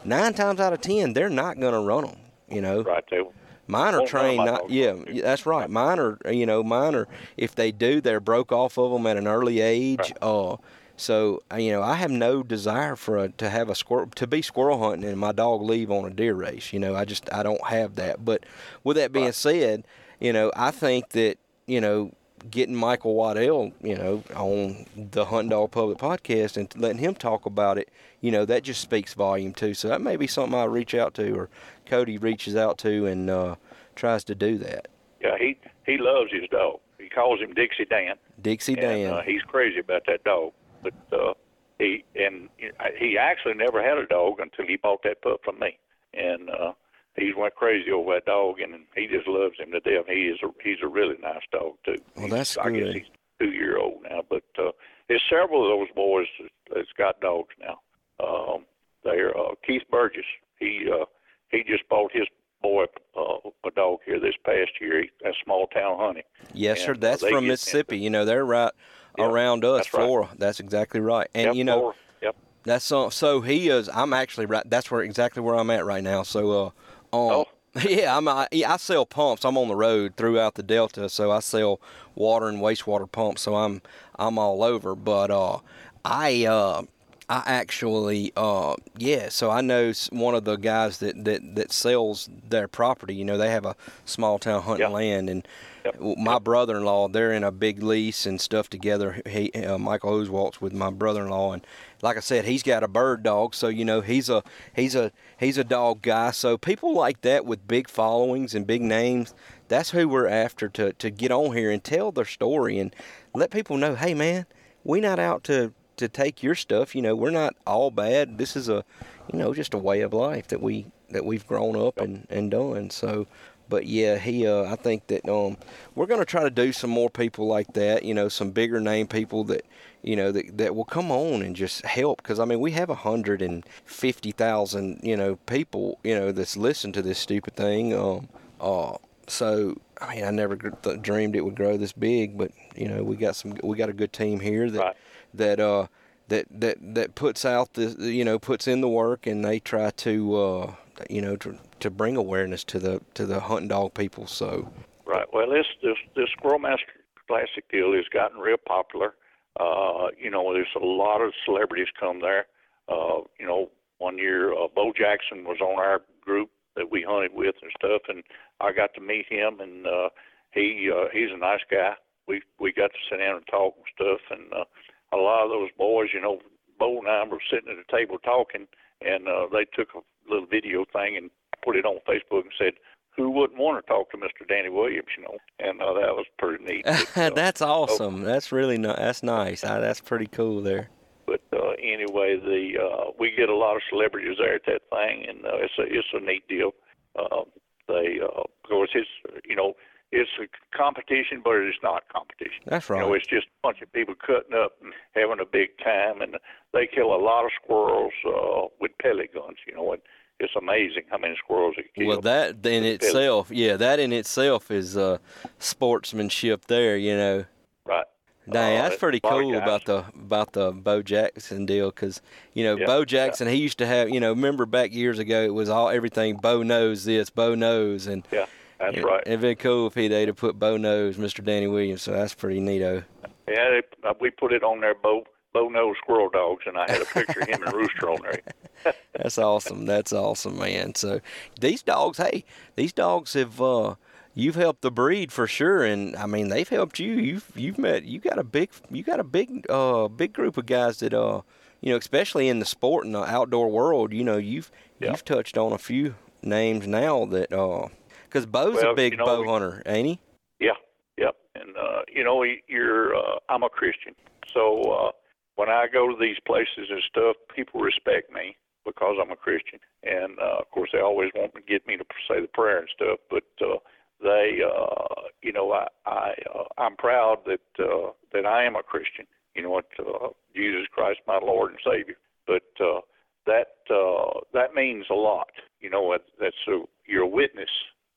nine times out of ten, they're not gonna run them. You know, right there. Mine are trained not. Yeah, that's right. Mine are. You know, mine are. If they do, they're broke off of them at an early age. Uh, so uh, you know, I have no desire for a, to have a squirrel to be squirrel hunting and my dog leave on a deer race. You know, I just I don't have that. But with that being Right. said, you know, I think that you know getting Michael Waddell, you know, on the Hunt Dog Public Podcast and letting him talk about it, you know, that just speaks volume too. So that may be something I reach out to or Cody reaches out to and uh, tries to do that. Yeah, he he loves his dog. He calls him Dixie Dan. Dixie and Dan. uh, he's crazy about that dog. But uh, he and he actually never had a dog until he bought that pup from me, and uh, he went crazy over that dog, and he just loves him to death. He is a he's a really nice dog too. Well, He's- that's I guess good. he's two year old now, but uh, there's several of those boys that's got dogs now. Um, they're uh, Keith Burgess. He uh, he just bought his boy uh, a dog here this past year. He, that's small town hunting. yes, sir. and, uh, That's they from Mississippi. You know, they're right Yeah, around us, that's right. That's exactly right. And Yep, you know, Flora. Yep. That's so. So he is. I'm actually right. That's where exactly where I'm at right now. So, uh, um, Oh. [LAUGHS] yeah, I'm. I, I sell pumps. I'm on the road throughout the Delta, so I sell water and wastewater pumps. So I'm I'm all over. But uh, I uh, I actually uh, yeah. So I know one of the guys that that that sells their property. You know, they have a small town hunting Yeah. land and. Yep. My brother-in-law, they're in a big lease and stuff together. He, uh, Michael Oswalt's with my brother-in-law, and like I said, he's got a bird dog, so you know he's a he's a he's a dog guy. So people like that with big followings and big names, that's who we're after to to get on here and tell their story and let people know, hey man, we not out to to take your stuff. You know, we're not all bad. This is a you know just a way of life that we that we've grown up and and done. So but yeah, he. Uh, I think that um, we're going to try to do some more people like that. You know, some bigger name people that you know that that will come on and just help. Because I mean, we have a hundred and fifty thousand you know people you know that's listened to this stupid thing. Um, uh, so I mean, I never th- dreamed it would grow this big, but you know, we got some. We got a good team here that Right. that uh that that that puts out the you know puts in the work and they try to uh you know to to bring awareness to the to the hunting dog people. So Right. Well, this this this Squirrel Master Classic deal has gotten real popular. Uh, you know, there's a lot of celebrities come there. Uh, you know, one year uh, Bo Jackson was on our group that we hunted with and stuff, and I got to meet him, and uh, he uh, he's a nice guy. We we got to sit down and talk and stuff, and uh, a lot of those boys, you know, Bo and I were sitting at a table talking, and uh, they took a little video thing and put it on Facebook and said, "Who wouldn't want to talk to Mr. Danny Williams?" You know, and uh, that was pretty neat. But, [LAUGHS] uh, that's awesome. That's really ni- that's nice. I, that's pretty cool there. but uh, anyway, the uh, we get a lot of celebrities there at that thing, and uh, it's a it's a neat deal. Uh, they, uh, of course, it's you know it's a competition, but it's not competition. That's right. You know, it's just a bunch of people cutting up and having a big time, and they kill a lot of squirrels uh, with pellet guns. You know, and it's amazing how many squirrels they kill. Well, that in itself, yeah, that in itself is uh, sportsmanship. There, you know. right. Dang, Uh, that's pretty a lot of cool about the about the Bo Jackson deal, because you know Yeah, Bo Jackson, he used to have, you know, remember back years ago, it was all everything. Bo knows this, Bo knows, and Yeah, that's it, right. It'd been cool if he'd they'd have put Bo knows, Mr. Danny Williams. So that's pretty neato. Yeah, they, uh, we put it on there, Bo Bo knows squirrel dogs, and I had a picture of him and Rooster on there. [LAUGHS] That's awesome. That's awesome, man. So these dogs, hey, these dogs have uh you've helped the breed for sure and I mean they've helped you. You've you've met you got a big you got a big uh big group of guys that uh you know, especially in the sport and the outdoor world, you know, you've Yeah. you've touched on a few names now that uh cuz Bo's a big you know, bow we- hunter, ain't he? Yeah, yep. And uh, you know, you're uh, I'm a Christian, so uh, when I go to these places and stuff, people respect me because I'm a Christian, and uh, of course they always want to get me to say the prayer and stuff. But uh, they, uh, you know, I, I uh, I'm proud that uh, that I am a Christian. You know what, uh, Jesus Christ, my Lord and Savior. But uh, that uh, that means a lot. You know what? That's a, you're a witness.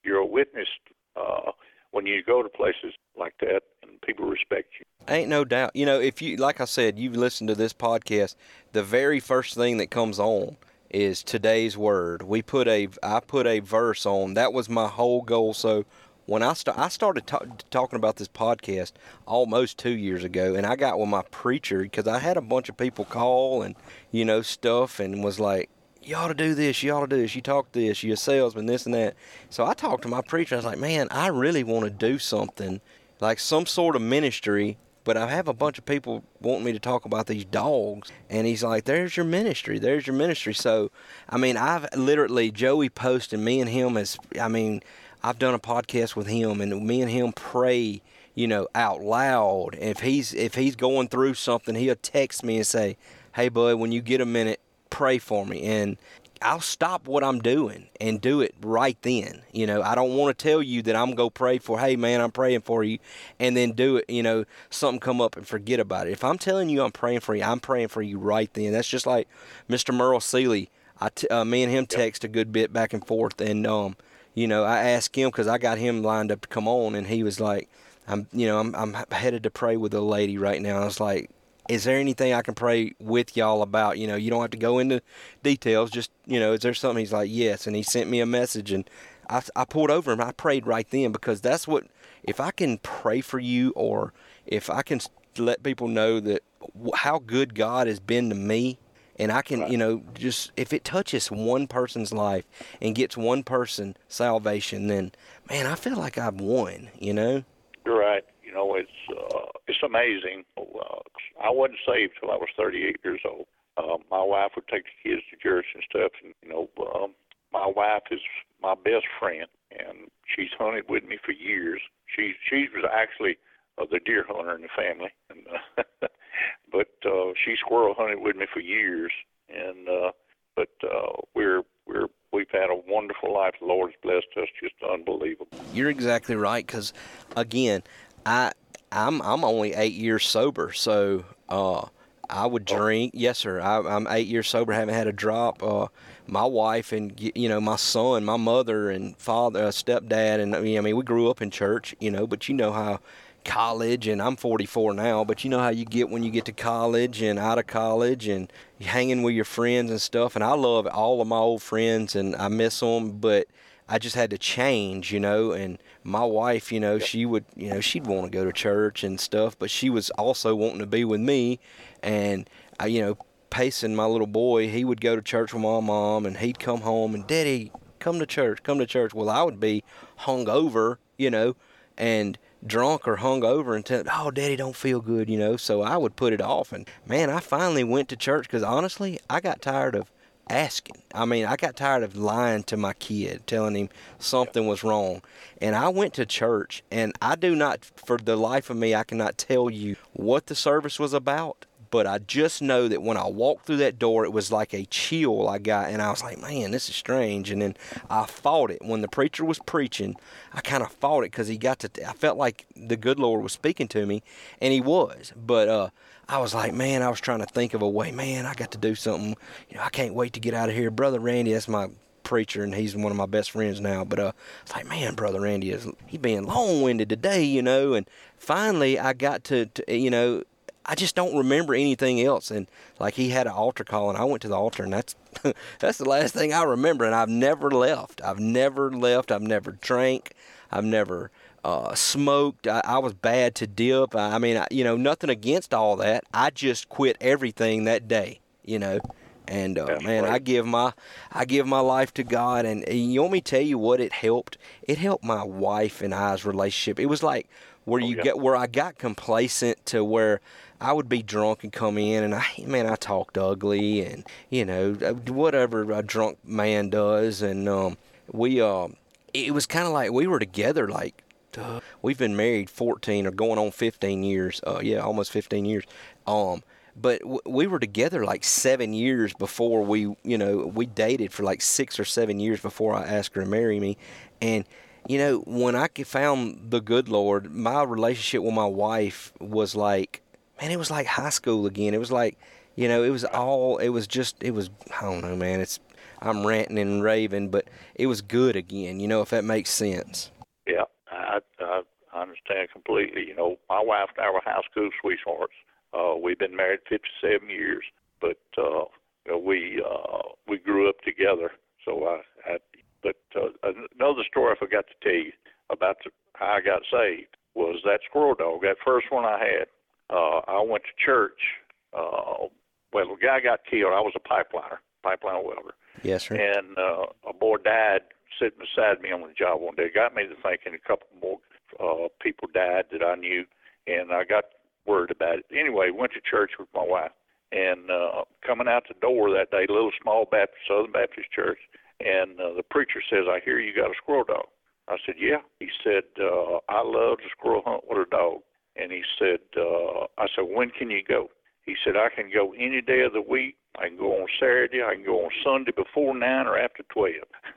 You're a witness uh, when you go to places like that, and people respect you. Ain't no doubt. You know, if you like I said, you've listened to this podcast, the very first thing that comes on is today's word. We put a I put a verse on. That was my whole goal. So when I st- I started ta- talking about this podcast almost 2 years ago and I got with my preacher cuz I had a bunch of people call and you know stuff and was like you ought to do this, you ought to do this, you talk this, you're a salesman, this and that. So I talked to my preacher. I was like, man, I really want to do something like some sort of ministry, but I have a bunch of people wanting me to talk about these dogs. And he's like, there's your ministry, there's your ministry. So, I mean, I've literally, Joey posted me and him as, I mean, I've done a podcast with him and me and him pray you know, out loud. If he's if he's going through something, he'll text me and say, "Hey, bud, when you get a minute, pray for me." And I'll stop what I'm doing and do it right then. You know, I don't want to tell you that I'm going to pray for, hey, man, I'm praying for you, and then do it, you know, something come up and forget about it. If I'm telling you I'm praying for you, I'm praying for you right then. That's just like Mr. Merle Seeley. I t- uh, me and him text a good bit back and forth, and, um, you know, I asked him because I got him lined up to come on, and he was like, I'm, you know, I'm, I'm headed to pray with a lady right now. I was like, is there anything I can pray with y'all about? You know, you don't have to go into details. Just, you know, is there something? He's like, yes. And he sent me a message and I, I pulled over him. I prayed right then because that's what, if I can pray for you or if I can let people know that how good God has been to me and I can, you know, just if it touches one person's life and gets one person salvation, then man, I feel like I've won, you know? You're right. You know, it's uh, it's amazing. Uh, I wasn't saved till I was 38 years old. Uh, my wife would take the kids to church and stuff, and you know, um, my wife is my best friend, and she's hunted with me for years. She she was actually uh, the deer hunter in the family, and uh, [LAUGHS] but uh, she squirrel hunted with me for years, and uh, but uh, we're we're we've had a wonderful life. The Lord's blessed us just unbelievable. You're exactly right because, again, I I'm I'm only eight years sober, so uh, I would drink. Yes, sir. I, I'm eight years sober, haven't had a drop. Uh, my wife and you know my son, my mother and father, uh, stepdad, and I mean, I mean we grew up in church, you know. But you know how college, and I'm 44 now. But you know how you get when you get to college and out of college, and hanging with your friends and stuff. And I love all of my old friends, and I miss them, but I just had to change, you know. And my wife, you know, she would, you know, she'd want to go to church and stuff, but she was also wanting to be with me. And I, you know, Payson, my little boy, he would go to church with my mom, and he'd come home and Daddy, come to church, come to church. Well, I would be hung over, you know, and drunk or hung over and tell, oh, Daddy don't feel good, you know. So I would put it off, and man, I finally went to church because honestly, I got tired of asking. I mean, I got tired of lying to my kid, telling him something was wrong. And I went to church, and I do not, for the life of me, I cannot tell you what the service was about. But I just know that when I walked through that door, it was like a chill I got, and I was like, man, this is strange. And then I fought it. When the preacher was preaching, I kind of fought it because he got to, I felt like the good Lord was speaking to me, and he was. But, uh, I was like, man, I was trying to think of a way. Man, I got to do something. You know, I can't wait to get out of here. Brother Randy, that's my preacher, and he's one of my best friends now. But uh, it's like, man, brother Randy is he being long winded today, you know. And finally, I got to, to, you know, I just don't remember anything else. And like he had an altar call, and I went to the altar, and that's [LAUGHS] that's the last thing I remember. And I've never left. I've never left. I've never drank. I've never uh, smoked. I, I, was bad to dip. I, I mean, I, you know, nothing against all that. I just quit everything that day. You know, and uh, man, right. I give my I give my life to God. And, and you want me to tell you what it helped? It helped my wife and I's relationship. It was like where oh, you yeah. get where I got complacent to where I would be drunk and come in and I man I talked ugly and you know uh, whatever a drunk man does and um, we uh, it was kind of like we were together like uh, we've been married 14 or going on 15 years. Uh, yeah, almost 15 years. Um, but w- we were together like seven years before we, you know, we dated for like six or seven years before I asked her to marry me. And, you know, when I found the good Lord, my relationship with my wife was like, man, it was like high school again. It was like, you know, it was all, it was just, it was, I don't know, man. It's, I'm ranting and raving, but it was good again, you know, if that makes sense. Yeah. I, I, understand completely. You know, my wife and I were high school sweethearts. Uh, we've been married 57 years, but uh, you know, we uh, we grew up together. So I, I but uh, another story I forgot to tell you about the, how I got saved was that squirrel dog. That first one I had. Uh, I went to church. Uh, well, the guy got killed. I was a pipeliner, pipeline welder. Yes, sir. And uh, a boy died sitting beside me on the job one day. It got me to thinking a couple more uh, people died that I knew, and I got worried about it. Anyway, went to church with my wife, and uh, coming out the door that day, little small Baptist Southern Baptist church, and uh, the preacher says, "I hear you got a squirrel dog." I said, "Yeah." He said, uh, "I love to squirrel hunt with a dog." And he said, uh, "I said, when can you go?" He said, "I can go any day of the week I can go on Saturday. I can go on Sunday before nine or after twelve. [LAUGHS]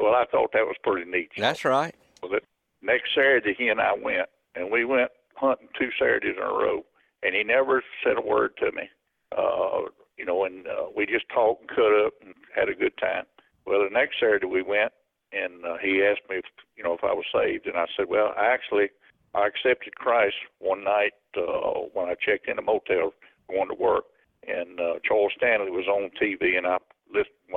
well, I thought that was pretty neat. That's right. Well, the next Saturday, he and I went, and we went hunting two Saturdays in a row, and he never said a word to me. Uh, you know, and uh, we just talked and cut up and had a good time. Well, the next Saturday we went, and uh, he asked me if you know if I was saved, and I said, well, I actually I accepted Christ one night uh, when I checked in a motel going to work and uh, Charles Stanley was on TV, and I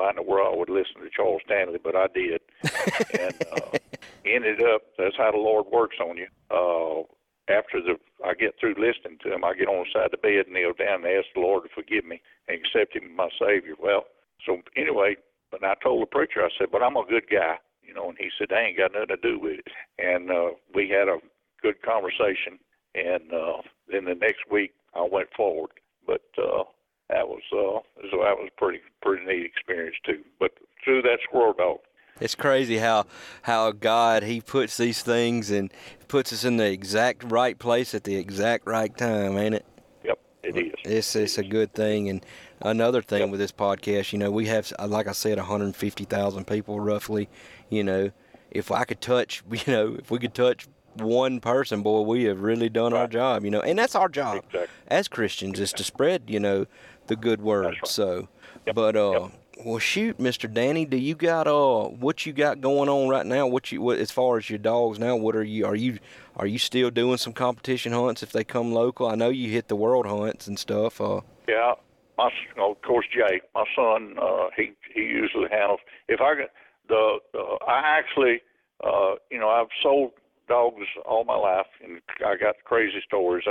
listened. Well, I know where I would listen to Charles Stanley, but I did, [LAUGHS] and uh, ended up. That's how the Lord works on you. Uh, after the I get through listening to him, I get on the side of the bed, kneel down, and ask the Lord to forgive me and accept Him as my Savior. Well, so anyway, but I told the preacher, I said, "But I'm a good guy," you know, and he said, "That ain't got nothing to do with it." And uh, we had a good conversation, and uh, then the next week I went forward but uh, that was uh, so that was pretty pretty neat experience too. But through that squirrel dog. It's crazy how how God He puts these things and puts us in the exact right place at the exact right time, ain't it? Yep. It is. It's it's a good thing, and another thing yep. with this podcast, you know, we have like I said, 150,000 people roughly. You know, if I could touch, [LAUGHS] you know, if we could touch one person, boy, we have really done right. our job. You know, and that's our job exactly. as Christians is to spread, you know, the good word. Right. So, yep. but uh. Yep. Well, shoot, Mister Danny, do you got uh what you got going on right now? What you what as far as your dogs now? What are you are you are you still doing some competition hunts if they come local? I know you hit the world hunts and stuff. Uh, yeah, my of course Jake, my son, uh, he he usually handles. If I get the, the I actually, uh, you know, I've sold dogs all my life, and I got crazy stories.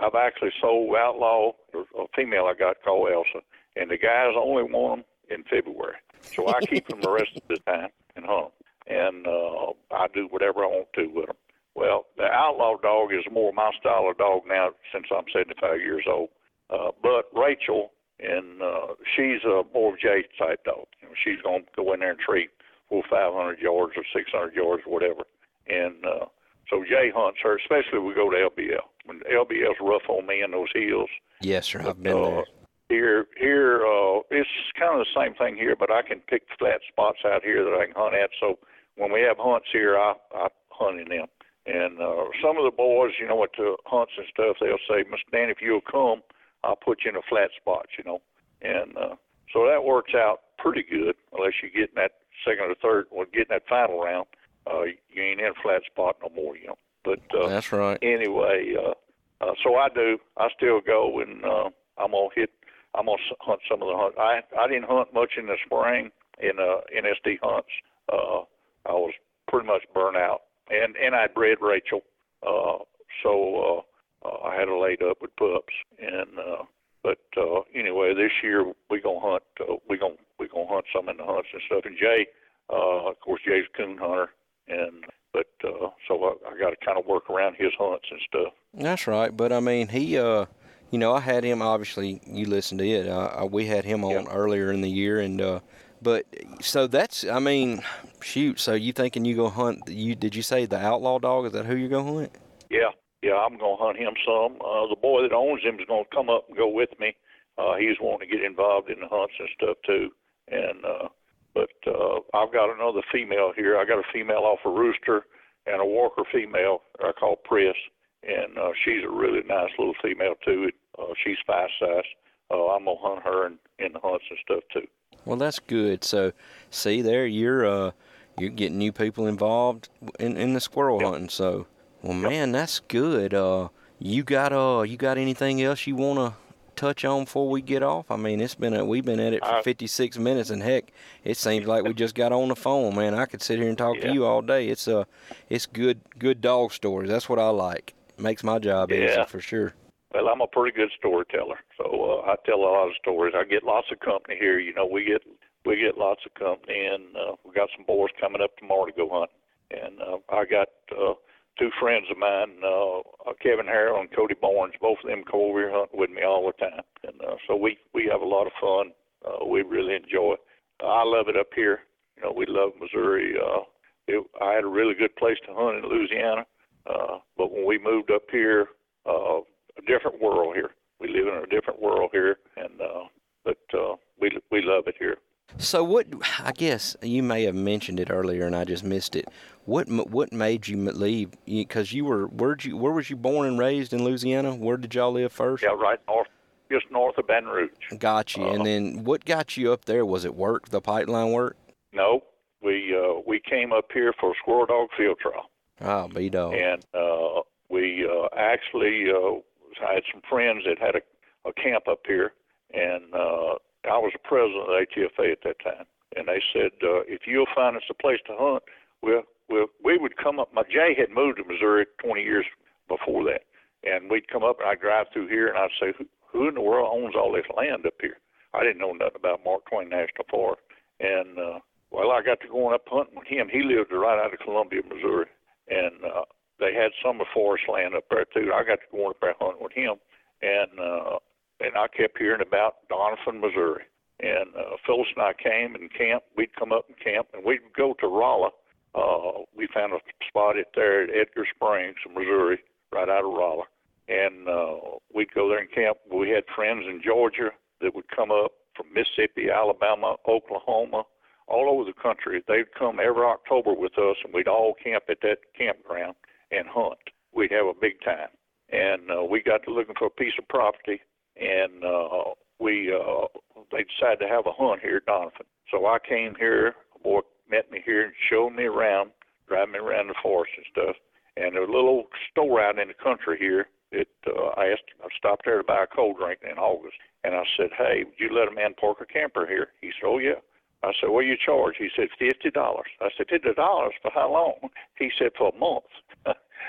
I've actually sold outlaw a female I got called Elsa, and the guys only want them in February, so I keep [LAUGHS] them the rest of the time and hunt them, and uh, I do whatever I want to with them. Well, the outlaw dog is more my style of dog now since I'm 75 years old. Uh, but Rachel, and uh, she's a more of Jay type dog. You know, she's going to go in there and treat for 500 yards or 600 yards or whatever. And uh, so Jay hunts her, especially when we go to LBL. When LBL's rough on me in those hills. Yes, sir. I've been uh, there. Here, here, uh, it's kind of the same thing here, but I can pick flat spots out here that I can hunt at. So when we have hunts here, I I hunt in them. And uh, some of the boys, you know, at the hunts and stuff, they'll say, Mr. Dan, if you'll come, I'll put you in a flat spot, you know. And uh, so that works out pretty good, unless you get in that second or third, or get in that final round. Uh, you ain't in a flat spot no more, you know. But uh, that's right. Anyway, uh, uh, so I do. I still go, and uh, I'm gonna hit. I'm gonna hunt some of the hunts. I I didn't hunt much in the spring in uh, NSD hunts. Uh, I was pretty much burnt out and and I bred Rachel, uh, so uh, uh, I had her laid up with pups. And uh, but uh, anyway, this year we gonna hunt. Uh, we gonna we gonna hunt some in the hunts and stuff. And Jay, uh, of course, Jay's a coon hunter, and but uh, so I, I got to kind of work around his hunts and stuff. That's right. But I mean, he. uh you know, I had him. Obviously, you listened to it. Uh, we had him on yeah. earlier in the year, and uh, but so that's, I mean, shoot. So you thinking you go hunt? You did you say the outlaw dog? Is that who you're gonna hunt? Yeah, yeah. I'm gonna hunt him some. Uh, the boy that owns him is gonna come up and go with me. Uh, he's wanting to get involved in the hunts and stuff too. And uh, but uh, I've got another female here. I got a female off a rooster and a Walker female I call Press, and uh, she's a really nice little female too. Uh, she's fast size. Uh, I'm gonna hunt her in, in the hunts and stuff too. Well, that's good. So, see there, you're uh, you're getting new people involved in in the squirrel yep. hunting. So, well, yep. man, that's good. Uh, you got uh, you got anything else you want to touch on before we get off? I mean, it's been a, we've been at it for 56 minutes, and heck, it seems like we just got on the phone, man. I could sit here and talk yeah. to you all day. It's uh, it's good good dog stories. That's what I like. Makes my job yeah. easy for sure. Well, I'm a pretty good storyteller, so uh, I tell a lot of stories. I get lots of company here. You know, we get we get lots of company, and uh, we got some boys coming up tomorrow to go hunting. And uh, I got uh, two friends of mine, uh, Kevin Harrell and Cody Barnes. Both of them come over here hunting with me all the time, and uh, so we we have a lot of fun. Uh, we really enjoy it. Uh, I love it up here. You know, we love Missouri. Uh, it, I had a really good place to hunt in Louisiana, uh, but when we moved up here. Uh, a different world here. We live in a different world here, and uh, but uh, we we love it here. So what? I guess you may have mentioned it earlier, and I just missed it. What what made you leave? Because you were where you where was you born and raised in Louisiana? Where did y'all live first? Yeah, right north, just north of Baton Rouge. Got you. Uh, and then what got you up there? Was it work? The pipeline work? No, we uh, we came up here for a squirrel dog field trial. Oh, B dog. And uh, we uh, actually uh, I had some friends that had a, a camp up here, and uh, I was the president of the ATFA at that time. And they said, uh, if you'll find us a place to hunt, we'll, we'll, we would come up. My Jay had moved to Missouri 20 years before that, and we'd come up and I'd drive through here and I'd say, who, who in the world owns all this land up here? I didn't know nothing about Mark Twain National Park, and uh, well, I got to going up hunting with him. He lived right out of Columbia, Missouri, and uh, they had summer forest land up there too. I got to go up there hunting with him, and uh, and I kept hearing about Doniphan, Missouri. And uh, Phyllis and I came and camped. We'd come up and camp, and we'd go to Rolla. Uh, we found a spot at there at Edgar Springs, Missouri, right out of Rolla. and uh, we'd go there and camp. We had friends in Georgia that would come up from Mississippi, Alabama, Oklahoma, all over the country. They'd come every October with us, and we'd all camp at that campground and hunt. We'd have a big time, and uh, we got to looking for a piece of property, and uh, we uh, they decided to have a hunt here at Doniphan. So I came here. A boy met me here and showed me around, driving me around the forest and stuff. And there was a little store out in the country here. It uh, I asked, I stopped there to buy a cold drink in August, and I said, "Hey, would you let a man park a camper here?" He said, "Oh yeah." I said, "What do you charge?" He said, fifty dollars. I said, fifty dollars for how long? He said, for a month. [LAUGHS]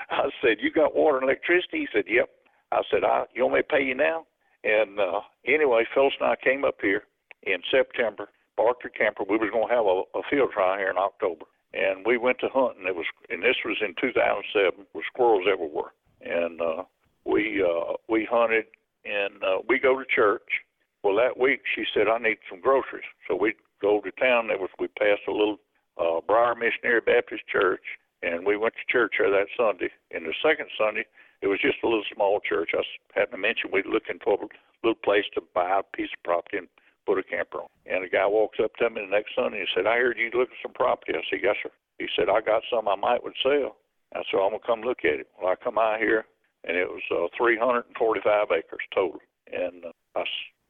I said, "You got water and electricity?" He said, "Yep." I said, "I you want me to pay you now?" And uh, anyway, Phyllis and I came up here in September, parked the camper. We was to have a, a field trial here in October, and we went to hunting. It was, and this was in 2007, with squirrels everywhere. And uh, we uh, we hunted, and uh, we go to church. Well, that week she said I need some groceries, so we go to town. There was we passed a little uh, Briar Missionary Baptist Church, and we went to church there that Sunday. And the second Sunday, it was just a little small church. I hadn't to mention we were looking for a little place to buy a piece of property and put a camper on. And a guy walks up to me the next Sunday and said, I heard you looking for some property. I said, Yes, sir. He said, I got some I might would sell. I said, I'm gonna come look at it. Well, I come out here and it was uh, 345 acres total. And uh, I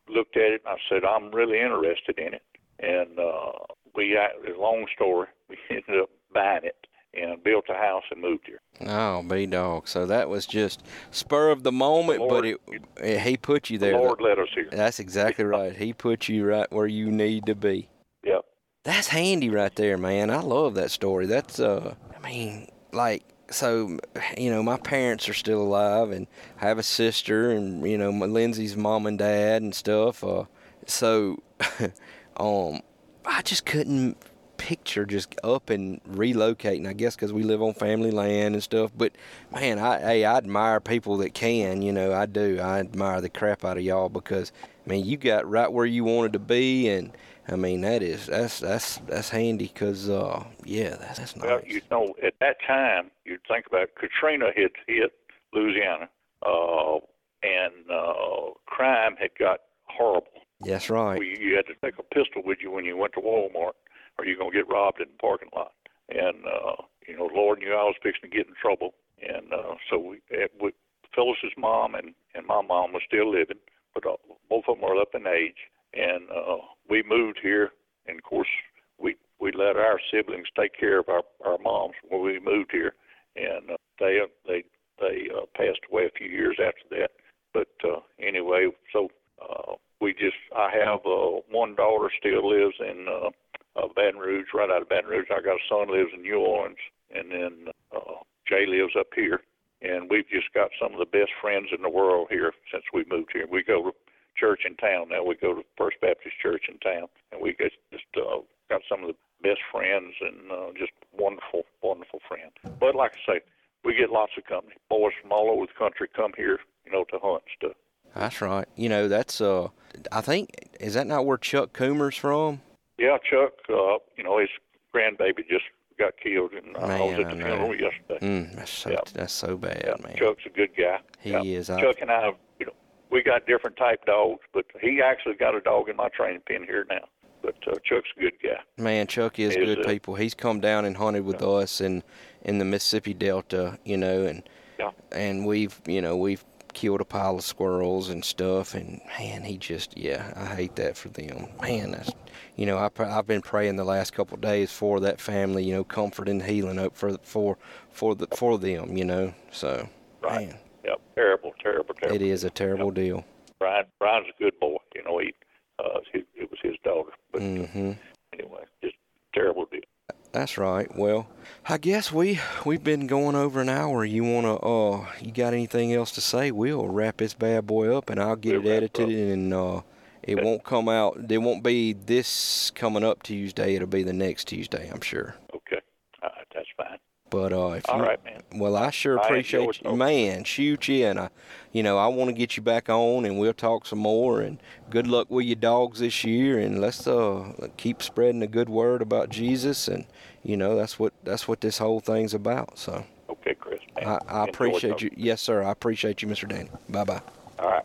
looked at it and I said, I'm really interested in it. And uh, we, it's a long story. [LAUGHS] We ended up buying it and built a house and moved here. Oh, B dog. So that was just spur of the moment, the Lord, but it, it, he put you there. The Lord led us here. That's exactly right. He put you right where you need to be. Yep. That's handy right there, man. I love that story. That's uh I mean, like so you know, my parents are still alive and I have a sister and you know, my Lindsay's mom and dad and stuff. Uh so [LAUGHS] um I just couldn't picture just up and relocating. I guess because we live on family land and stuff. But man, I hey, I admire people that can. You know, I do. I admire the crap out of y'all because I mean, you got right where you wanted to be, and I mean that is that's that's that's handy because uh, yeah, that's, that's nice. Well, you know, at that time, you'd think about Katrina had hit Louisiana, uh, and uh, crime had got horrible. That's right. You had to take a pistol with you when you went to Walmart or you're gonna get robbed in the parking lot. And uh, you know, Lord knew I was fixing to get in trouble, and uh, so we, we Phyllis's mom and and my mom was still living, but uh, both of them were up in age, and uh, we moved here, and of course we we let our siblings take care of our our moms when we moved here, and uh, they they they uh, passed away a few years after that. But uh, anyway, so uh, we just I have uh, one daughter still lives in uh, uh, Baton Rouge, right out of Baton Rouge. I got a son lives in New Orleans, and then uh, Jay lives up here. And we've just got some of the best friends in the world here since we moved here. We go to church in town now. We go to First Baptist Church in town, and we get just uh, got some of the best friends and uh, just wonderful, wonderful friends. But like I say, we get lots of company. Boys from all over the country come here, you know, to hunt stuff. That's right. You know, that's uh, I think is that not where Chuck Coomer's from? Yeah, Chuck. Uh, you know, his grandbaby just got killed, and uh, man, I was at the funeral yesterday. Mm, that's so yep. that's so bad, yep. man. Chuck's a good guy. He yep. is. Chuck I... and I, you know, we got different type dogs, but he actually got a dog in my training pen here now. But uh, Chuck's a good guy. Man, Chuck is, good uh, people. He's come down and hunted with yeah. us in in the Mississippi Delta, you know, and yeah. and we've you know we've killed a pile of squirrels and stuff. And man, he just yeah, I hate that for them. Man, that's you know I I've been praying the last couple of days for that family. You know, comfort and healing up for for for the for them. You know, so right. Man. Yep. Terrible, terrible, terrible. It is a terrible yep. deal. Brian Brian's a good boy. You know, he uh, he, it was his daughter. But mm-hmm. uh, anyway, just terrible deal. That's right. Well, I guess we we've been going over an hour. You wanna uh you got anything else to say? We'll wrap this bad boy up and I'll get we'll it edited and uh it won't come out it won't be this coming up Tuesday, it'll be the next Tuesday, I'm sure. Okay. All right, that's fine. But uh, if All you, right, man. Well, I sure appreciate you, man. Shoot you, and I, you know, I want to get you back on, and we'll talk some more. And good luck with your dogs this year, and let's uh keep spreading the good word about Jesus, and you know that's what that's what this whole thing's about. So. Okay, Chris. Man. I, I appreciate you. Yes, sir. I appreciate you, Mr. Danny. Bye bye. All right.